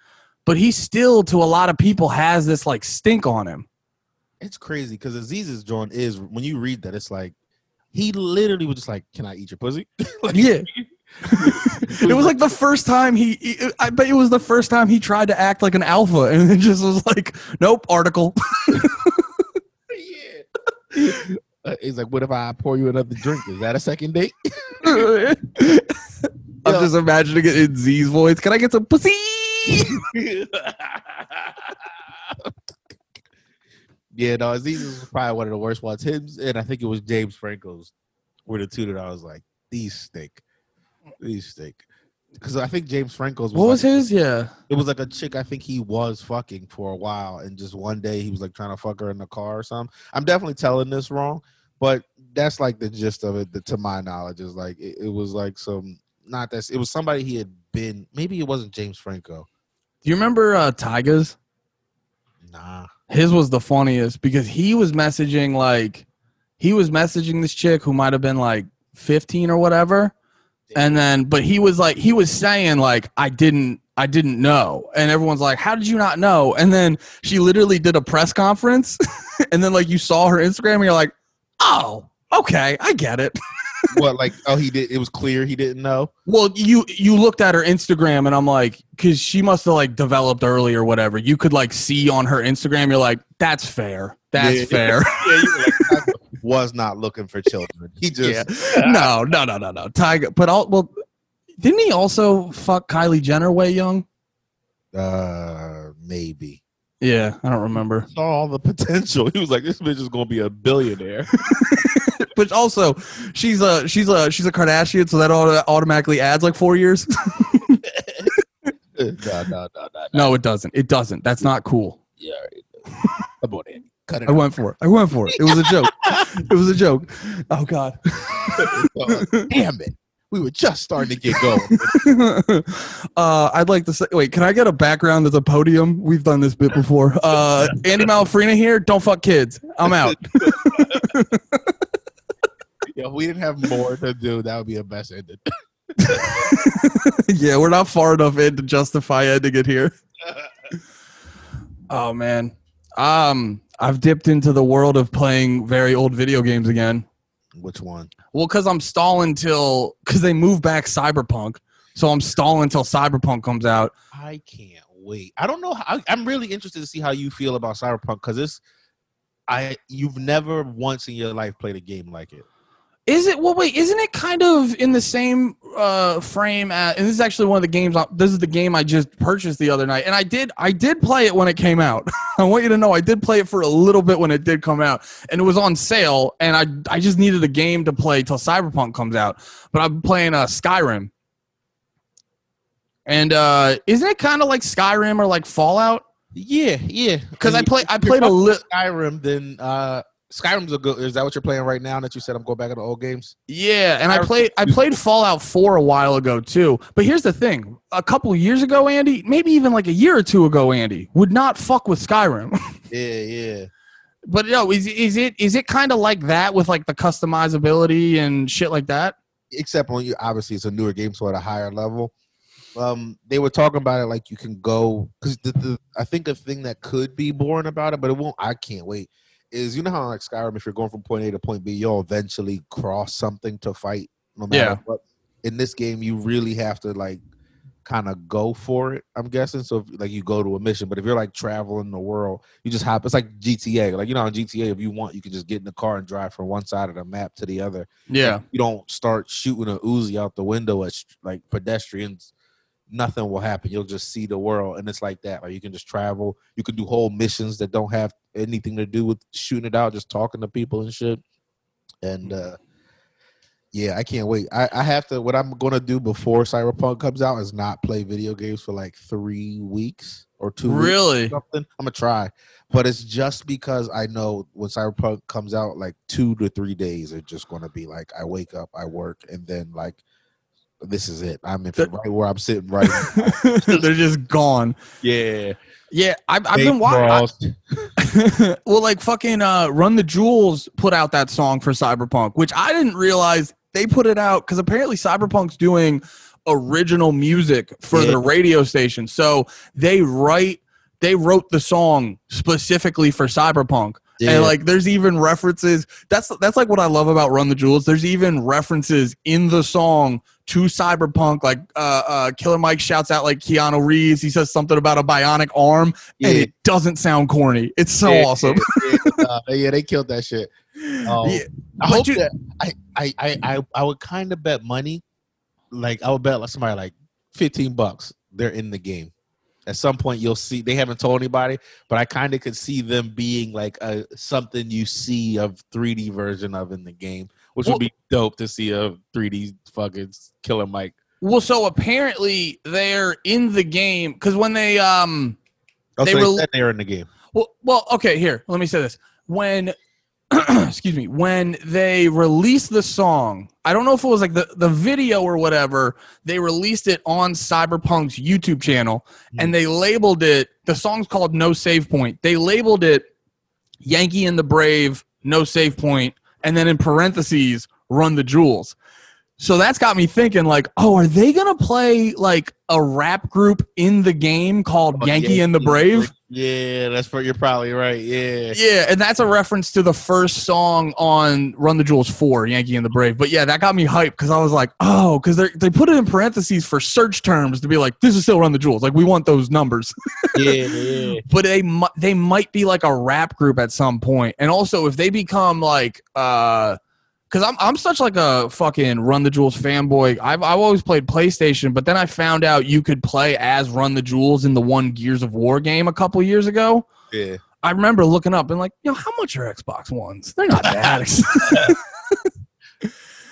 but he still to a lot of people has this like stink on him. It's crazy because Aziz's joint is when you read that, it's like he literally was just like, "Can I eat your pussy?" like, Yeah. it was like the first time he, I bet it was the first time he tried to act like an alpha and it just was like, nope, article. yeah. Uh, he's like, "What if I pour you another drink? Is that a second date?" I'm just imagining it in Z's voice. Can I get some pussy? yeah, no, Aziz's is probably one of the worst ones. Him and I think it was James Franco's were the two that I was like, "These stink, these stink." Because I think James Franco's was What was like- his? Yeah. It was like a chick I think he was fucking for a while, and just one day he was like trying to fuck her in the car or something. I'm definitely telling this wrong, but that's like the gist of it. That, to my knowledge, is like it, it was like some not that it was somebody he had been. Maybe it wasn't James Franco. Do you remember uh, Tyga's? Nah, His was the funniest because he was messaging like, he was messaging this chick who might have been like 15 or whatever. and then but he was like he was saying like i didn't i didn't know. And everyone's like how did you not know? And then she literally did a press conference and then like you saw her instagram and you're like oh okay i get it what like oh he did. It was clear he didn't know. well you you looked at her instagram and i'm like because she must have like developed early or whatever you could like see on her instagram you're like that's fair that's Yeah. fair Yeah, like, was not looking for children. He just no no no no no Tyga but all well didn't he also fuck kylie jenner way young uh maybe yeah i don't remember saw all the potential. He was like, this bitch is gonna be a billionaire. but also she's a she's a she's a Kardashian, so that auto- automatically adds like four years. no, no, no, no, no. it doesn't. It doesn't. That's not cool. Yeah. Come on, Andy. Cut it I out. went for it. I went for it. It was a joke. it was a joke. Oh God. Damn it. We were just starting to get going. uh, I'd like to say. Wait, can I get a background as a podium? We've done this bit before. Uh, Andy Malafrina here. Don't fuck kids. I'm out. Yeah, if we didn't have more to do, that would be a best ending. yeah, we're not far enough in to justify ending it here. Oh man. Um, I've dipped into the world of playing very old video games again. Which one? Well, because I'm stalling till because they move back Cyberpunk, so I'm stalling until Cyberpunk comes out. I can't wait. I don't know. How, I'm really interested to see how you feel about Cyberpunk because it's. I you've never once in your life played a game like it. Is it? Well, wait. Isn't it kind of in the same uh, frame? As, and this is actually one of the games. I, this is the game I just purchased the other night, and I did. I did play it when it came out. I want you to know I did play it for a little bit when it did come out, and it was on sale. And I I just needed a game to play till Cyberpunk comes out. But I'm playing uh, Skyrim. And uh isn't it kind of like Skyrim or like Fallout? Yeah, yeah. Because I play I played a little. Skyrim. Then uh, Skyrim's a good. Is that what you're playing right now? That you said I'm going back to the old games. Yeah, and I played I played Fallout 4 a while ago too. But here's the thing: a couple of years ago, Andy, maybe even like a year or two ago, Andy would not fuck with Skyrim. Yeah, yeah. but no, is is it is it kind of like that with like the customizability and shit like that? except when you obviously it's a newer game so at a higher level um they were talking about it like you can go because the, the i think a thing that could be boring about it but it won't i can't wait is you know how like skyrim if you're going from point a to point b you'll eventually cross something to fight no matter Yeah. what in this game you really have to like kind of go for it i'm guessing so if, like you go to a mission but if you're like traveling the world you just hop it's like gta like you know on gta if you want you can just get in the car and drive from one side of the map to the other Yeah. you don't start shooting a Uzi out the window at like pedestrians, nothing will happen. You'll just see the world, and it's like that. Like you can just travel. You can do whole missions that don't have anything to do with shooting it out, just talking to people and shit. And uh yeah, I can't wait. I, I have to. What I'm gonna do before Cyberpunk comes out is not play video games for like three weeks or two. weeks Really? something. I'm gonna try, but it's just because I know when Cyberpunk comes out, like two to three days are just gonna be like I wake up, I work, and then like this is it. I'm in right where I'm sitting right. They're just gone. yeah, Yeah, I've, I've been watching. well, like fucking uh, Run the Jewels put out that song for Cyberpunk, which I didn't realize they put it out because apparently Cyberpunk's doing original music for Yeah. the radio station. So they write, they wrote the song specifically for Cyberpunk. yeah. And like there's even references. That's that's like what I love about Run the Jewels. There's even references in the song to Cyberpunk. Like uh, uh, Killer Mike shouts out like Keanu Reeves. He says something about a bionic arm, and it doesn't sound corny. It's so Yeah, awesome. Yeah, yeah, uh, yeah, they killed that shit. Um, Yeah, I hope you- that I I I I, I would kind of bet money, like I would bet like somebody like fifteen bucks they're in the game. At some point, you'll see they haven't told anybody, but I kind of could see them being like a something you see of 3D version of in the game, which Well- would be dope to see a 3D fucking Killer Mike. Well, so apparently they're in the game because when they um Oh, They so they rel- said they're in the game. Well, well, okay. Here, let me say this. When, excuse me, when they released the song, I don't know if it was like the the video or whatever. They released it on Cyberpunk's YouTube channel, and they labeled it. The song's called "No Save Point." They labeled it "Yankee and the Brave," no save point, and then in parentheses, "Run the Jewels." So that's got me thinking, like, oh, are they gonna play like a rap group in the game called Oh, Yankee and the Brave? Yeah, that's what you're probably right. Yeah. Yeah, and that's a reference to the first song on Run the Jewels 4, Yankee and the Brave. But yeah, that got me hyped because I was like, oh, because they they put it in parentheses for search terms to be like, this is still Run the Jewels. Like, we want those numbers. yeah, yeah. but they they might be like a rap group at some point. And also, if they become like, uh, because I'm I'm such like a fucking Run the Jewels fanboy. I've I've always played PlayStation, but then I found out you could play as Run the Jewels in the one Gears of War game a couple years ago. yeah. I remember looking up and like, yo, how much are Xbox Ones? They're not that expensive.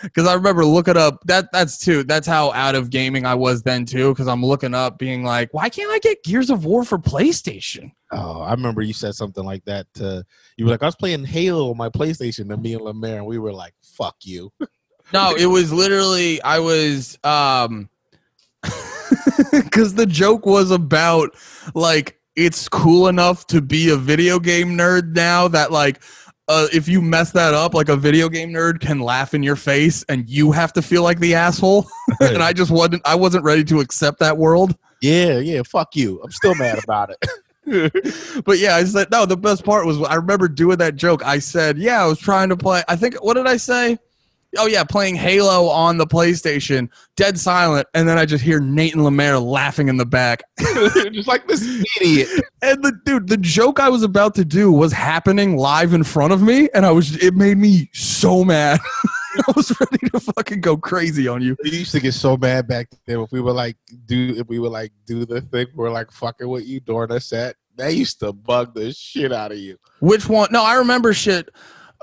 Because I remember looking up that that's too that's how out of gaming I was then too. Because I'm looking up, being like, why can't I get Gears of War for PlayStation? Oh, I remember you said something like that. To, you were like, I was playing Halo on my PlayStation, and me and Lemaire, and we were like, "Fuck you." No, it was literally I was um because the joke was about like it's cool enough to be a video game nerd now that like uh, if you mess that up, like a video game nerd can laugh in your face and you have to feel like the asshole. and I just wasn't I wasn't ready to accept that world. yeah, yeah, fuck you. I'm still mad about it. but yeah, I said no. The best part was I remember doing that joke. I said, "Yeah, I was trying to play." I think what did I say? Oh yeah, playing Halo on the PlayStation, dead silent, and then I just hear Nate and Lemaire laughing in the back. Just like this idiot. And the dude, the joke I was about to do was happening live in front of me, and I was it made me so mad. I was ready to fucking go crazy on you. We used to get so mad back then if we would like do if we would like do the thing we're like fucking with you during a set. They used to bug the shit out of you. Which one? No, I remember shit.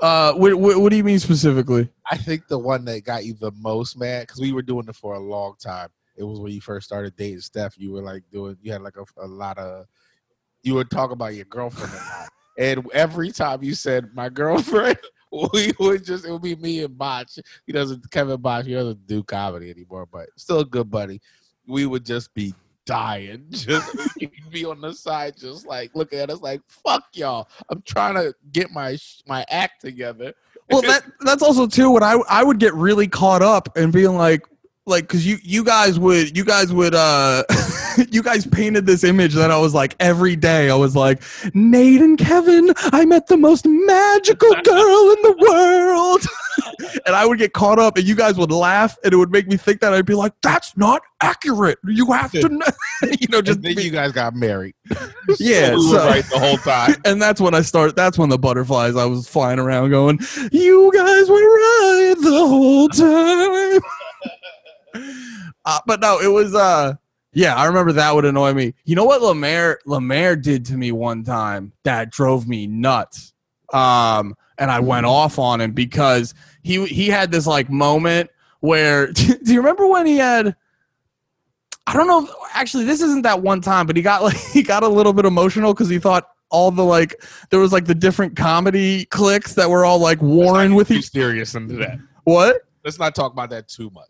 Uh, what, what, what do you mean specifically? I think the one that got you the most mad because we were doing it for a long time it was when you first started dating Steph. You were like doing, you had like a, a lot of, you would talk about your girlfriend. And every time you said my girlfriend, we would just it would be me and Botch. He doesn't Kevin Botch. He doesn't do comedy anymore, but still a good buddy. We would just be dying, just be on the side, just like looking at us like fuck y'all. I'm trying to get my my act together. well that that's also too when i i would get really caught up and being like like because you you guys would you guys would uh you guys painted this image that i was like every day i was like nate and kevin i met the most magical girl in the world and i would get caught up and you guys would laugh and it would make me think that i'd be like that's not accurate you have to know you know just be- you guys got married. Yeah, so- right the whole time. and that's when I start. That's when the butterflies. I was flying around, going, "You guys were right the whole time." Uh, but no, it was. uh Yeah, I remember that would annoy me. You know what Lemaire Lemaire did to me one time that drove me nuts. Um, and I went off on him because he he had this like moment where. do you remember when he had? I don't know. If, actually, this isn't that one time, but he got like he got a little bit emotional because he thought all the like there was like the different comedy cliques that were all like warring with each. serious into that. What? Let's not talk about that too much.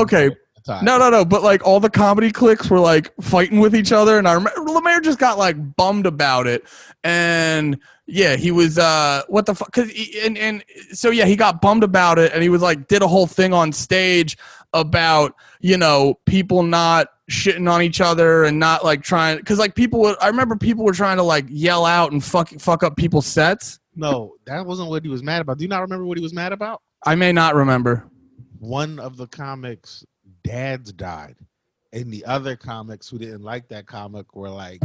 Okay. No, no, no. But like all the comedy cliques were like fighting with each other, and I remember Lemaire just got like bummed about it, and yeah, he was uh, what the fuck? Cause he, and and so yeah, he got bummed about it, and he was like did a whole thing on stage about you know people not shitting on each other and not like trying because like people would I remember people were trying to like yell out and fuck fuck up people's sets. No, that wasn't what he was mad about. Do you not remember what he was mad about? I may not remember. One of the comics' dads died, and the other comics who didn't like that comic were like,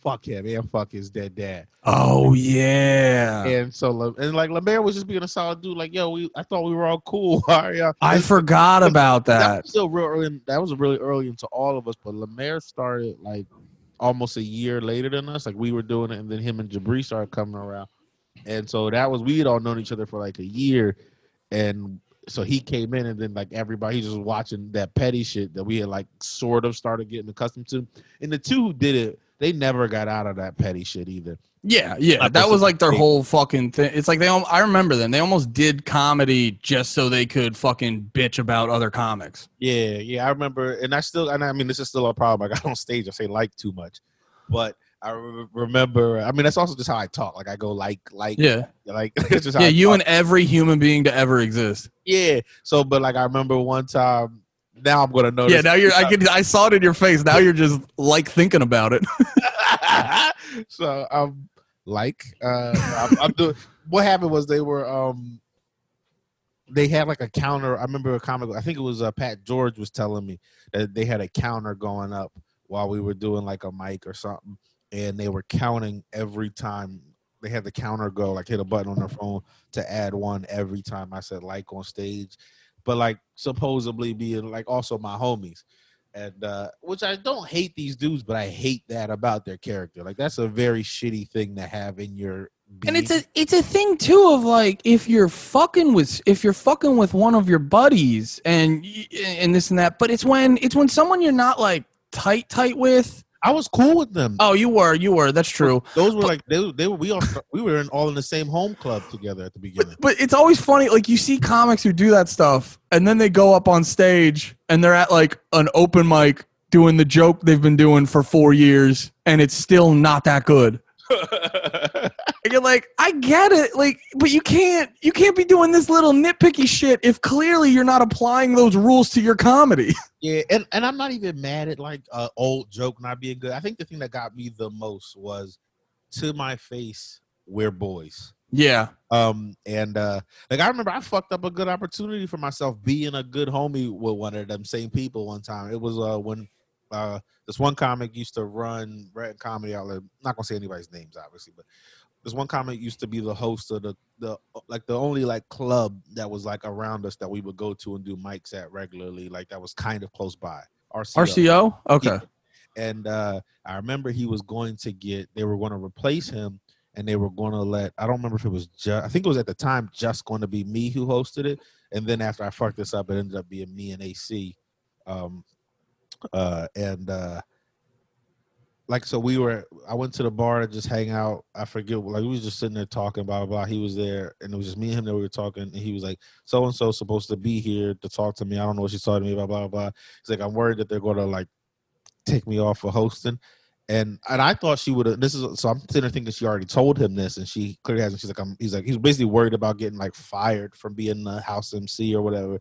"Fuck him and fuck his dead dad." Oh yeah. And so, and like Lemaire was just being a solid dude. Like, yo, we I thought we were all cool. I forgot about that that. was still real early. That was really early into all of us. But Lemaire started like almost a year later than us. Like we were doing it, and then him and Jabri started coming around. And so that was we had all known each other for like a year, and so he came in, and then like everybody he just was watching that petty shit that we had like sort of started getting accustomed to. And the two who did it, they never got out of that petty shit either. Yeah, yeah, Not that was like their whole fucking thing. It's like they, I remember them. They almost did comedy just so they could fucking bitch about other comics. Yeah, yeah, I remember, and I still, and I mean, this is still a problem. I got on stage, I say like too much, but I re- remember. I mean, that's also just how I talk. Like I go like, like, Yeah, like. it's just how yeah, you talk. and every human being to ever exist. yeah. So, but like I remember one time. Now I'm gonna notice. Yeah, now you're. I can. I saw it in your face. Now you're just like thinking about it. so I'm like, uh, I'm, I'm doing. What happened was they were um. They had like a counter. I remember a comic. I think it was uh, Pat George was telling me that they had a counter going up while we were doing like a mic or something, and they were counting every time they had the counter go, like hit a button on their phone to add one every time I said like on stage, but like supposedly being like also my homies. And uh which i don't hate these dudes but i hate that about their character. Like that's a very shitty thing to have in your And it's a it's a thing too of like if you're fucking with if you're fucking with one of your buddies and and this and that, but it's when it's when someone you're not like tight tight with. I was cool with them Oh, you were, you were. That's true. those were like they, were- they were we all we were in all in the same home club together at the beginning But it's always funny, like you see comics who do that stuff, and then they go up on stage and they're at like an open mic doing the joke they've been doing for four years, and it's still not that good. And you're like, I get it, like, but you can't, you can't be doing this little nitpicky shit if clearly you're not applying those rules to your comedy. yeah and, and i'm not even mad at like a old joke not being good i think the thing that got me the most was to my face we're boys Yeah, Um, and uh, like I remember, I fucked up a good opportunity for myself being a good homie with one of them same people one time. It was uh when uh this one comic used to run Red Comedy Outlet. Not gonna say anybody's names, obviously, but this one comic used to be the host of the the like the only like club that was like around us that we would go to and do mics at regularly. Like that was kind of close by. RCO. RCO. Okay. And uh, I remember he was going to get, they were going to replace him and they were going to let, I don't remember if it was just, I think it was at the time just going to be me who hosted it. And then after I fucked this up, it ended up being me and AC. Um, uh, and uh, like so we were. I went to the bar to just hang out. I forget, like we was just sitting there talking, blah blah blah. He was there, and it was just me and him that we were talking. And he was like, "So and so supposed to be here to talk to me. I don't know what she's talking to me, blah blah blah." He's like, "I'm worried that they're to like take me off for hosting." And and I thought she would have. This is so I'm sitting there thinking she already told him this, and she clearly hasn't. She's like, I'm. He's like, he's basically worried about getting like fired from being the house MC or whatever.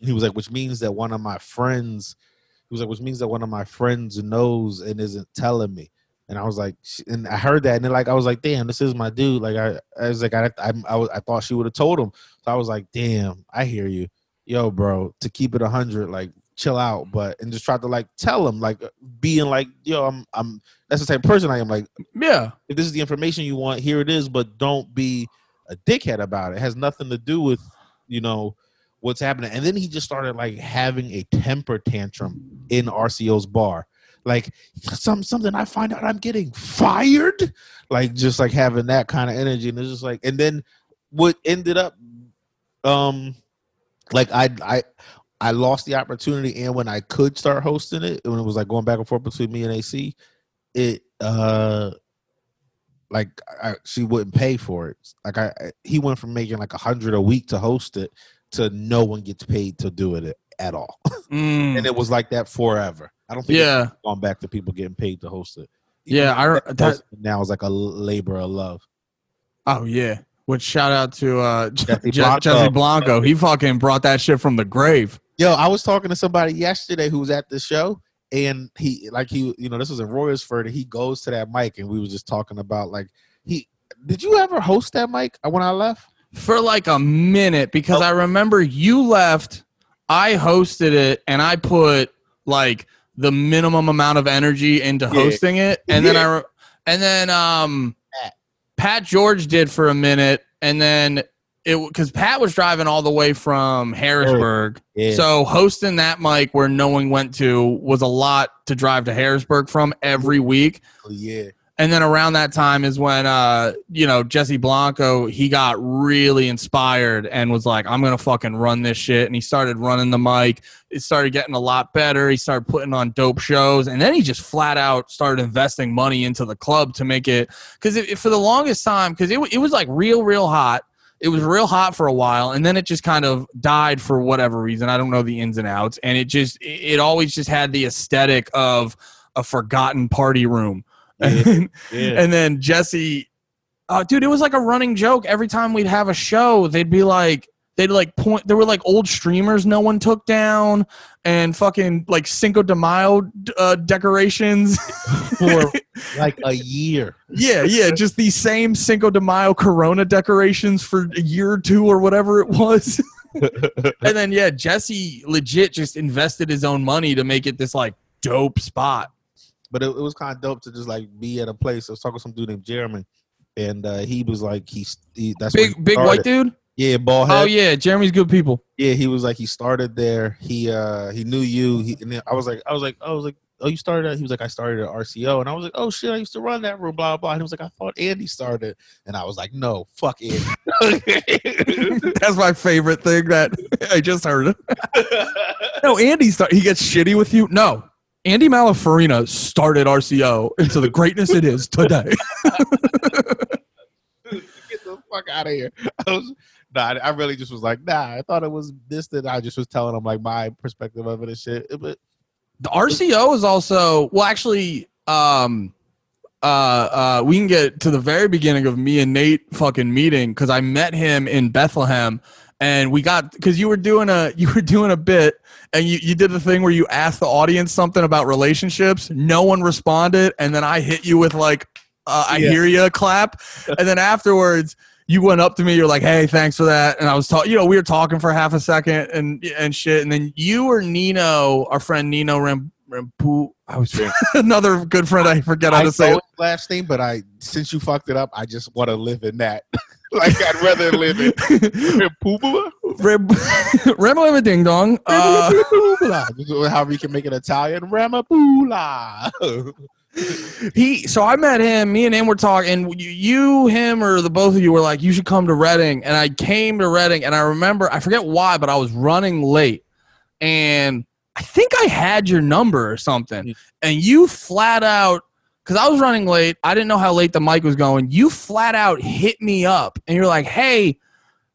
And He was like, which means that one of my friends, he was like, which means that one of my friends knows and isn't telling me. And I was like, and I heard that, and then like I was like, damn, this is my dude. Like I, I was like, I, I, I, was, I thought she would have told him. So I was like, damn, I hear you, yo, bro. To keep it a hundred, like chill out, but and just try to like tell him, like being like, yo, I'm, I'm. That's the type of person I am. Like, Yeah. if this is the information you want, here it is, but don't be a dickhead about it. It has nothing to do with, you know, what's happening. And then he just started like having a temper tantrum in RCO's bar. Like some something I find out I'm getting fired. Like just like having that kind of energy. And it's just like and then what ended up um like I I I lost the opportunity and when I could start hosting it, when it was like going back and forth between me and AC, it uh like I, she wouldn't pay for it. Like I, he went from making like a hundred a week to host it to no one gets paid to do it at all, Mm. and it was like that forever. I don't think Yeah. it's gone back to people getting paid to host it. Yeah, I re- that- now is like a labor of love. Oh yeah. Which shout out to uh Jesse Je- Blanco. Jesse Blanco. He fucking brought that shit from the grave. Yo, I was talking to somebody yesterday who was at the show, and he like he, you know, this was in Royersford, and he goes to that mic, and we was just talking about like he. Did you ever host that mic when I left? for like a minute because Oh. I remember you left, I hosted it, and I put like the minimum amount of energy into Yeah. hosting it, and then I and then um Pat. George did for a minute, and then it because Pat was driving all the way from Harrisburg, Yeah. so hosting that mic where no one went to was a lot to drive to Harrisburg from every week. yeah. And then around that time is when uh, you know, Jesse Blanco, he got really inspired and was like, I'm gonna fucking run this shit. And he started running the mic. It started getting a lot better. He started putting on dope shows. And then he just flat out started investing money into the club to make it because for the longest time, because it, it was like real, real hot. It was real hot for a while, and then it just kind of died for whatever reason. I don't know the ins and outs. And it just, it always just had the aesthetic of a forgotten party room. Yeah. And then Jesse, uh, dude, it was like a running joke. Every time we'd have a show, they'd be like, they'd like point. There were like old streamers no one took down, and fucking like Cinco de Mayo uh, decorations. for like a year. yeah, yeah, just these same Cinco de Mayo Corona decorations for a year or two or whatever it was. and then yeah, Jesse legit just invested his own money to make it this like dope spot. But it, it was kind of dope to just like be at a place. I was talking to some dude named Jeremy, and uh, he was like, he's he, that's Big he big white dude. Yeah, ball head. Oh yeah, Jeremy's good people. yeah, he was like he started there. He uh he knew you. He and then I was like I was like I was like oh you started at he was like I started at RCO and I was like oh shit I used to run that room blah blah. And he was like I thought Andy started and I was like no fuck Andy. That's my favorite thing that I just heard. No, Andy start, he gets shitty with you. No, Andy Malafarina started RCO into the greatness it is today. Get the fuck out of here. I was nah, I I really just was like nah. I thought it was this that I just was telling him like my perspective of it and shit. But The RCO is also well, actually, um, uh, uh, we can get to the very beginning of me and Nate fucking meeting because I met him in Bethlehem, and we got because you were doing a you were doing a bit, and you you did the thing where you asked the audience something about relationships. No one responded, and then I hit you with like, uh, I Yeah. hear you clap, and then afterwards. You went up to me. You're like, "Hey, thanks for that." And I was talking. You know, we were talking for half a second and and shit. And then you or Nino, our friend Nino Ram, Rampu, I was another good friend. I forget how I to say it. last name, but I since you fucked it up, I just want to live in that. like I'd rather live in Pubula. Ram, Ram Ding Dong. Uh, However you can make it Italian, Ramapula. he so I met him. Me and him were talking. You, you, him, or the both of you were like, "You should come to Reading." And I came to Reading, and I remember I forget why, but I was running late, and I think I had your number or something, Mm. and you flat out because I was running late. I didn't know how late the mic was going. You flat out hit me up, and you're like, "Hey,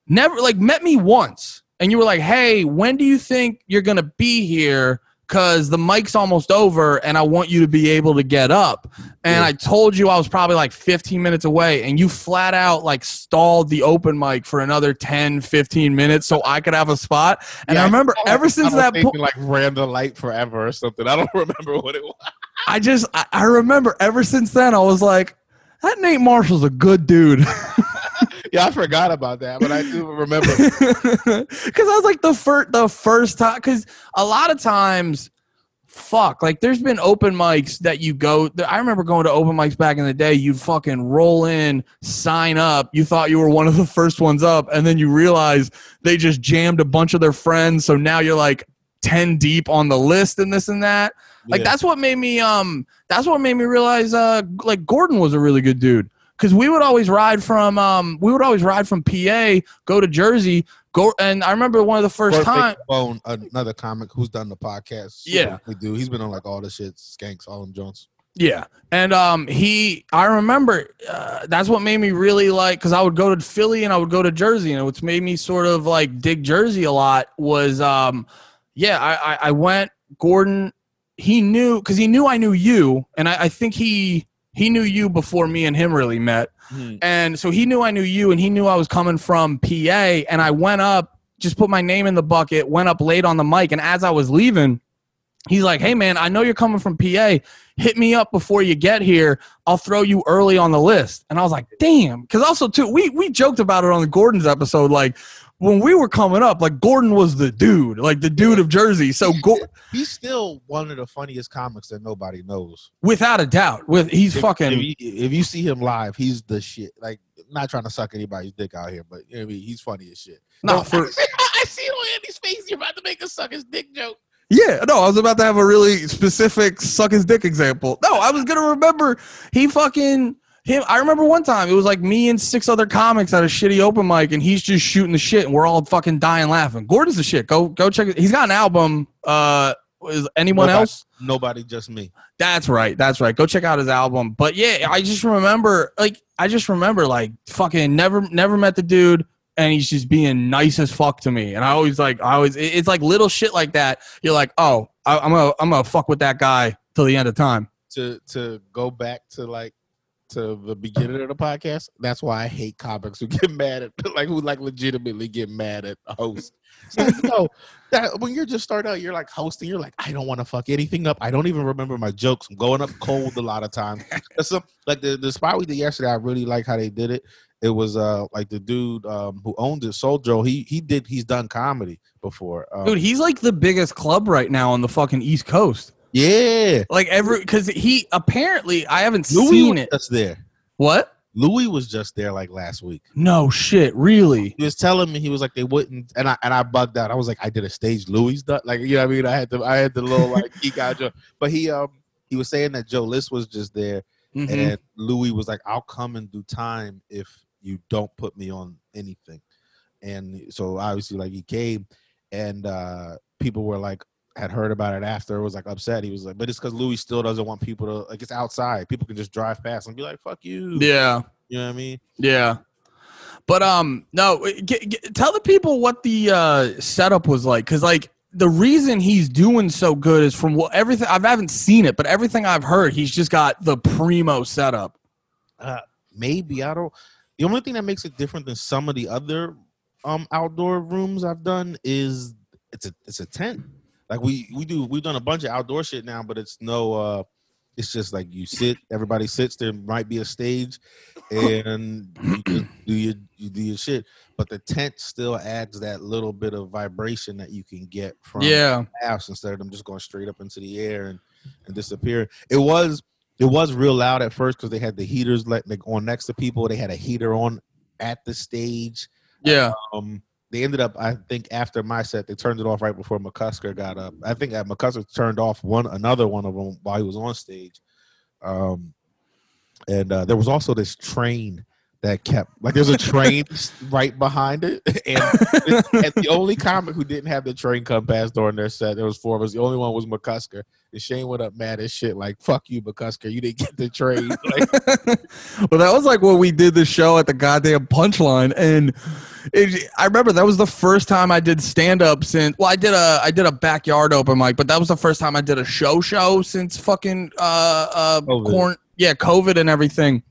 never like met me once," and you were like, "Hey, when do you think you're gonna be here?" Cause the mic's almost over and I want you to be able to get up. And. I told you I was probably like 15 minutes away, and you flat out like stalled the open mic for another 10, 15 minutes so I could have a spot. And Yeah, I remember I- ever since that point, like ran the light forever or something. I don't remember what it was. I just I, I remember ever since then I was like, that Nate Marshall's a good dude. Yeah, I forgot about that, but I do remember. Because I was like the first the first time because a lot of times fuck like there's been open mics that you go i remember going to open mics back in the day you'd fucking roll in sign up you thought you were one of the first ones up and then you realize they just jammed a bunch of their friends so now you're like 10 deep on the list and this and that like Yeah. that's what made me um that's what made me realize uh like Gordon was a really good dude cuz we would always ride from um we would always ride from PA go to Jersey go and I remember one of the first Perfect time Bone, another comic who's done the podcast. Yeah. we do. He's been on like all the shit, skanks, all them Jones. yeah and um he I remember uh, that's what made me really like cuz I would go to Philly and I would go to Jersey and what's made me sort of like dig Jersey a lot was um yeah I I, I went Gordon he knew because he knew I knew you and I, I think he he knew you before me and him really met hmm. And so he knew I knew you, and he knew I was coming from PA. And I went up, just put my name in the bucket, went up late on the mic. And as I was leaving, he's like, Hey, man, I know you're coming from PA. Hit me up before you get here. I'll throw you early on the list. And I was like, Damn. Because also, too, we, we joked about it on the Gordon's episode. Like, when we were coming up, like Gordon was the dude, like the dude of Jersey. So Go- He's still one of the funniest comics that nobody knows. without a doubt, with he's If- fucking If you, if you see him live, he's the shit. Like, not trying to suck anybody's dick out here, but you know what I mean, he's funny as shit. no for I see on Andy's face. You're about to make a suck his dick joke. Yeah, no, I was about to have a really specific suck his dick example. No, I was gonna remember he fucking him. I remember one time it was like me and six other comics at a shitty open mic, and he's just shooting the shit, and we're all fucking dying laughing. Gordon's the shit. Go go check it. He's got an album. Uh, is anyone Nobody. else? Nobody, just me. That's right. That's right. Go check out his album. But yeah, I just remember like I just remember like fucking never never met the dude and he's just being nice as fuck to me. And I always like I always it's like little shit like that. You're like, "Oh, I, I'm gonna I'm gonna fuck with that guy till the end of time." To to go back to like to the beginning of the podcast. That's why I hate comics who get mad at like who like legitimately get mad at a host. So know that when you're just starting out, you're like hosting. You're like, I don't want to fuck anything up. I don't even remember my jokes. I'm going up cold a lot of times. Some like the the spot we did yesterday. I really like how they did it. It was uh like the dude um who owned it, Soul Joe. He he did he's done comedy before. Um, Dude, he's like the biggest club right now on the fucking East Coast. Yeah, Like every cuz he apparently I haven't Louis seen was it. just there. What? Louis was just there like last week. No shit, really? he was telling me he was like they wouldn't and I and I bugged out. I was like, I did a stage Louis done like you know what I mean? I had to I had the little like geek out joke. But he um he was saying that Joe List was just there Mhm. and Louis was like, I'll come and do time if you don't put me on anything. And so obviously like he came and uh people were like had heard about it after was like upset. He was like, but it's because Louis still doesn't want people to like it's outside. People can just drive past and be like, fuck you. Yeah. You know what I mean? Yeah. But um no, g- g- tell the people what the uh setup was like cuz like the reason he's doing so good is from what everything I haven't seen it, but everything I've heard, he's just got the primo setup. Uh, maybe I don't. The only thing that makes it different than some of the other um outdoor rooms I've done is it's a it's a tent. Like we we do we've done a bunch of outdoor shit now, but it's no uh it's just like you sit, everybody sits. There might be a stage, and you do your you do your shit. But the tent still adds that little bit of vibration that you can get from Yeah. house instead of them just going straight up into the air and, and disappearing. It was it was real loud at first because they had the heaters like, like on next to people. They had a heater on at the stage. Yeah. Um, they ended up, I think, after my set, they turned it off right before McCusker got up. I think that McCusker turned off one another one of them while he was on stage. Um, and uh, there was also this train that kept like there's a train right behind it, and, and the only comic who didn't have the train come past during their set, there was four of us. The only one was McCusker, and Shane went up mad as shit, like "fuck you, McCusker, you didn't get the train." Like, well, that was like when we did the show at the goddamn punchline, and it, I remember that was the first time I did stand up since. Well, I did a I did a backyard open mic, but that was the first time I did a show show since fucking uh uh COVID. corn yeah COVID and everything.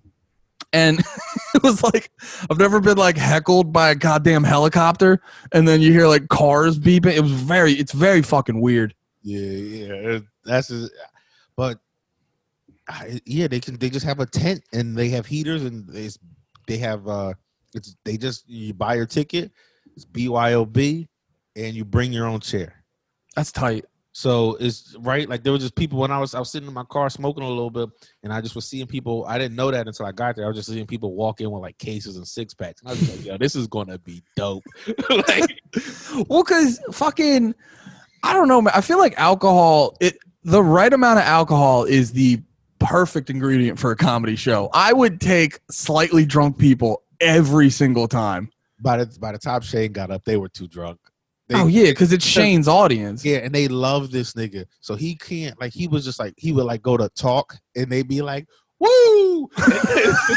And it was like I've never been like heckled by a goddamn helicopter, and then you hear like cars beeping. It was very it's very fucking weird. yeah, yeah, that's just, but I, yeah, they can they just have a tent and they have heaters and they they have uh it's they just you buy your ticket, it's BYOB, and you bring your own chair. That's tight. So it's right. Like there were just people when I was I was sitting in my car smoking a little bit, and I just was seeing people. I didn't know that until I got there. I was just seeing people walk in with like cases and six packs, and I was like, "Yo, this is gonna be dope." like, Well, because fucking, I don't know, man. I feel like alcohol, it the right amount of alcohol is the perfect ingredient for a comedy show. I would take slightly drunk people every single time. by the by the time Shane got up, they were too drunk. They, oh yeah, because it's Shane's audience. yeah, and they love this nigga, so he can't like he was just like he would like go to talk, and they'd be like. Woo!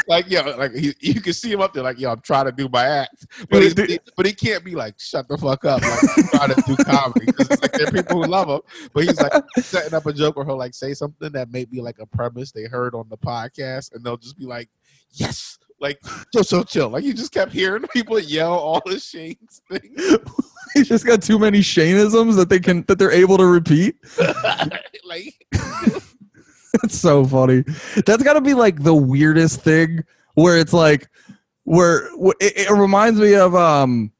Like yo, like he, you can see him up there, like yo, I'm trying to do my act, but he, but he can't be like shut the fuck up, like trying to do comedy because it's like there are people who love him, but he's like setting up a joke where he'll like say something that may be like a premise they heard on the podcast, and they'll just be like, yes, like chill, chill, chill. Like you just kept hearing people yell all the Shane's things. He's just got too many Shaneisms that they can that they're able to repeat. like That's so funny. That's got to be like the weirdest thing where it's like where it, it reminds me of um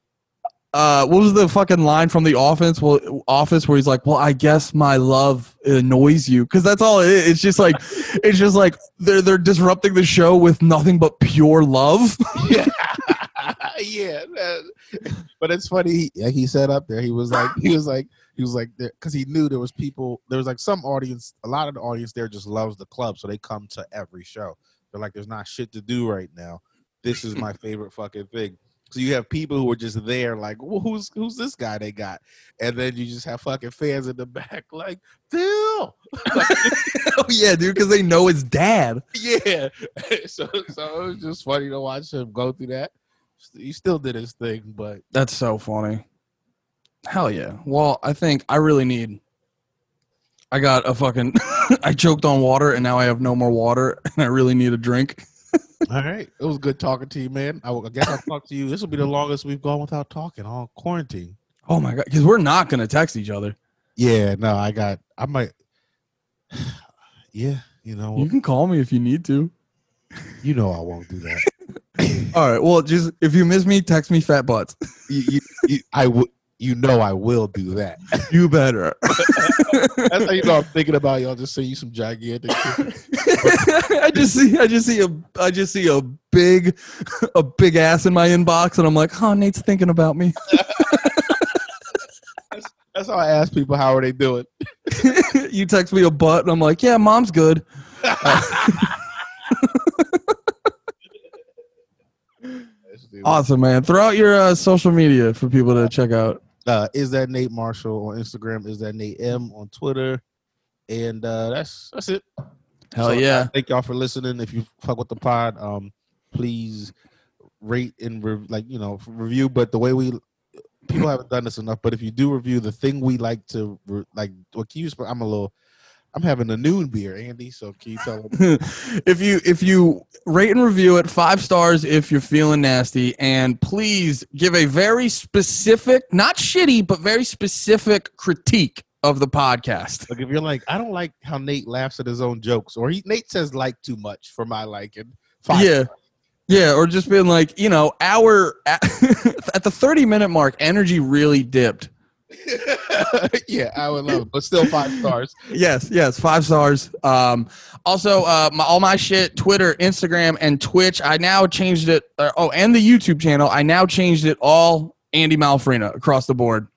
uh what was the fucking line from the office well office where he's like well i guess my love annoys you because that's all it is. it's just like it's just like they're they're disrupting the show with nothing but pure love yeah, yeah. but it's funny. He, yeah, he said up there. He was like, he was like, he was like, because he knew there was people. There was like some audience. A lot of the audience there just loves the club, so they come to every show. They're like, there's not shit to do right now. This is my favorite fucking thing. So you have people who are just there, like, well, who's who's this guy they got? And then you just have fucking fans in the back, like, Phil. oh yeah dude because they know it's dad yeah. so so it was just funny to watch him go through that. He still did his thing, but that's so funny hell yeah well i think i really need i got a fucking i choked on water and now i have no more water and i really need a drink all right. It was good talking to you, man. I, will- I guess I'll talk to you. This will be the longest we've gone without talking all quarantine. oh my god because we're not gonna text each other Yeah, no, I got I might Yeah, you know you can call me if you need to you know I won't do that. all right well just if you miss me text me fat butts you, you, you, I would you know I will do that. you better That's how you know I'm thinking about y'all. Just send you some gigantic. i just see i just see a i just see a big a big ass in my inbox and i'm like oh nate's thinking about me That's how I ask people how are they doing. you text me a butt and i'm like yeah mom's good awesome man throw out your uh, social media for people to check out uh, is that Nate Marshall on Instagram? Is that Nate M on Twitter? And uh, that's that's it. hell So, yeah thank y'all for listening. If you fuck with the pod, um, please rate and re- like you know review. But the way we people haven't done this enough. But if you do review, the thing we like to re- like, what can you? sp- I'm a little. I'm having a noon beer, Andy. So can you tell them? if you if you rate and review it five stars if you're feeling nasty and please give a very specific not shitty but very specific critique of the podcast like if you're like, I don't like how Nate laughs at his own jokes, or he Nate says like too much for my liking. Fine. yeah yeah or just being like you know our at the 30 minute mark energy really dipped yeah, I would love it, but still five stars. yes yes five stars um also uh my, all my shit twitter instagram and twitch i now changed it uh, oh and the youtube channel i now changed it all andy malfrina across the board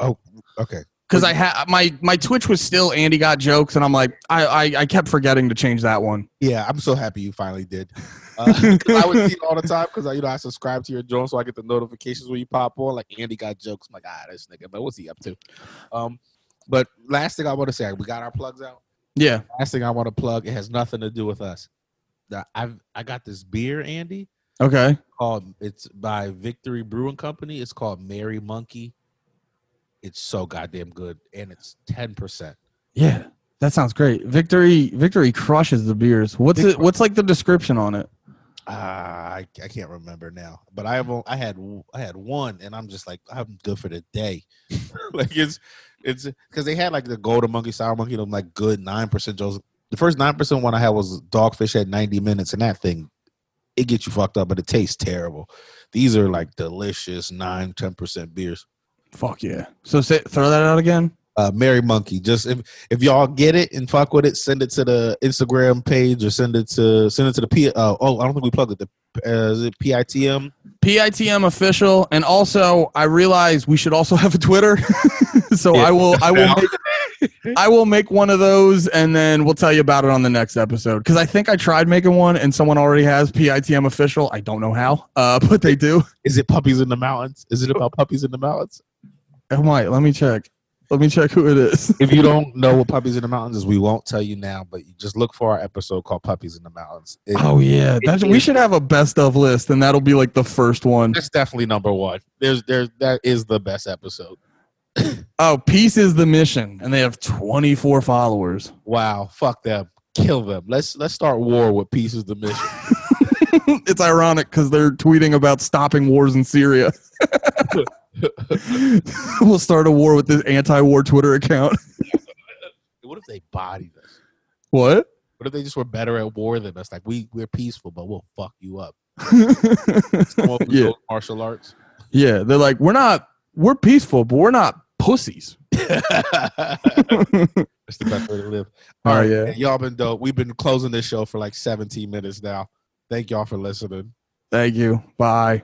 Oh, Okay. Because I had my my Twitch was still Andy got jokes, and I'm like, I, I I kept forgetting to change that one. Yeah, I'm so happy you finally did. Uh, I would see it all the time because I, you know, I subscribe to your joint, so I get the notifications when you pop on. Like Andy got jokes. I'm like, ah, this nigga, but what's he up to? Um, but last thing I want to say, we got our plugs out. Yeah. Last thing I want to plug, it has nothing to do with us. I've I got this beer, Andy, Okay. called it's by Victory Brewing Company. It's called Merry Monkey. It's so goddamn good, and it's ten percent. Yeah. That sounds great. Victory Victory crushes the beers. What's it? What's like the description on it? Ah, I, I can't remember now, but I have I had I had one, and I'm just like I'm good for the day. like it's it's because they had like the golden monkey, sour monkey, them like good nine percent. Joe's the first nine percent one I had was dogfish at 90 minutes, and that thing it gets you fucked up, but it tastes terrible. These are like delicious nine ten percent beers. Fuck yeah. So say, throw that out again. uh Merry Monkey. Just if if y'all get it and fuck with it, send it to the Instagram page or send it to send it to the P. Uh, oh, I don't think we plugged it. The uh, is it PITM? PITM official, and also I realize we should also have a Twitter. so Yeah. I will I will make, I will make one of those, and then we'll tell you about it on the next episode. Because I think I tried making one, and someone already has PITM official. I don't know how, uh, but they do. Is it puppies in the mountains? Is it about puppies in the mountains? I might. Let me check. Let me check who it is. If you don't know what puppies in the mountains is, we won't tell you now. But you just look for our episode called "Puppies in the Mountains." It- Oh yeah, that's, we should have a best of list, and that'll be like the first one. That's definitely number one. There's there's that is the best episode. Oh, peace is the mission, and they have 24 followers. Wow, fuck them, kill them. Let's let's start war with peace is the mission. it's ironic because they're tweeting about stopping wars in Syria. we'll start a war with this anti-war Twitter account. what if they bodied us? What? What if they just were better at war than us? Like we we're peaceful, but we'll fuck you up. Come up with Yeah. martial arts. yeah, they're like, we're not, we're peaceful, but we're not pussies. That's the best way to live. Oh, All right, yeah. man, y'all been dope. We've been closing this show for like 17 minutes now. Thank y'all for listening. Thank you. Bye.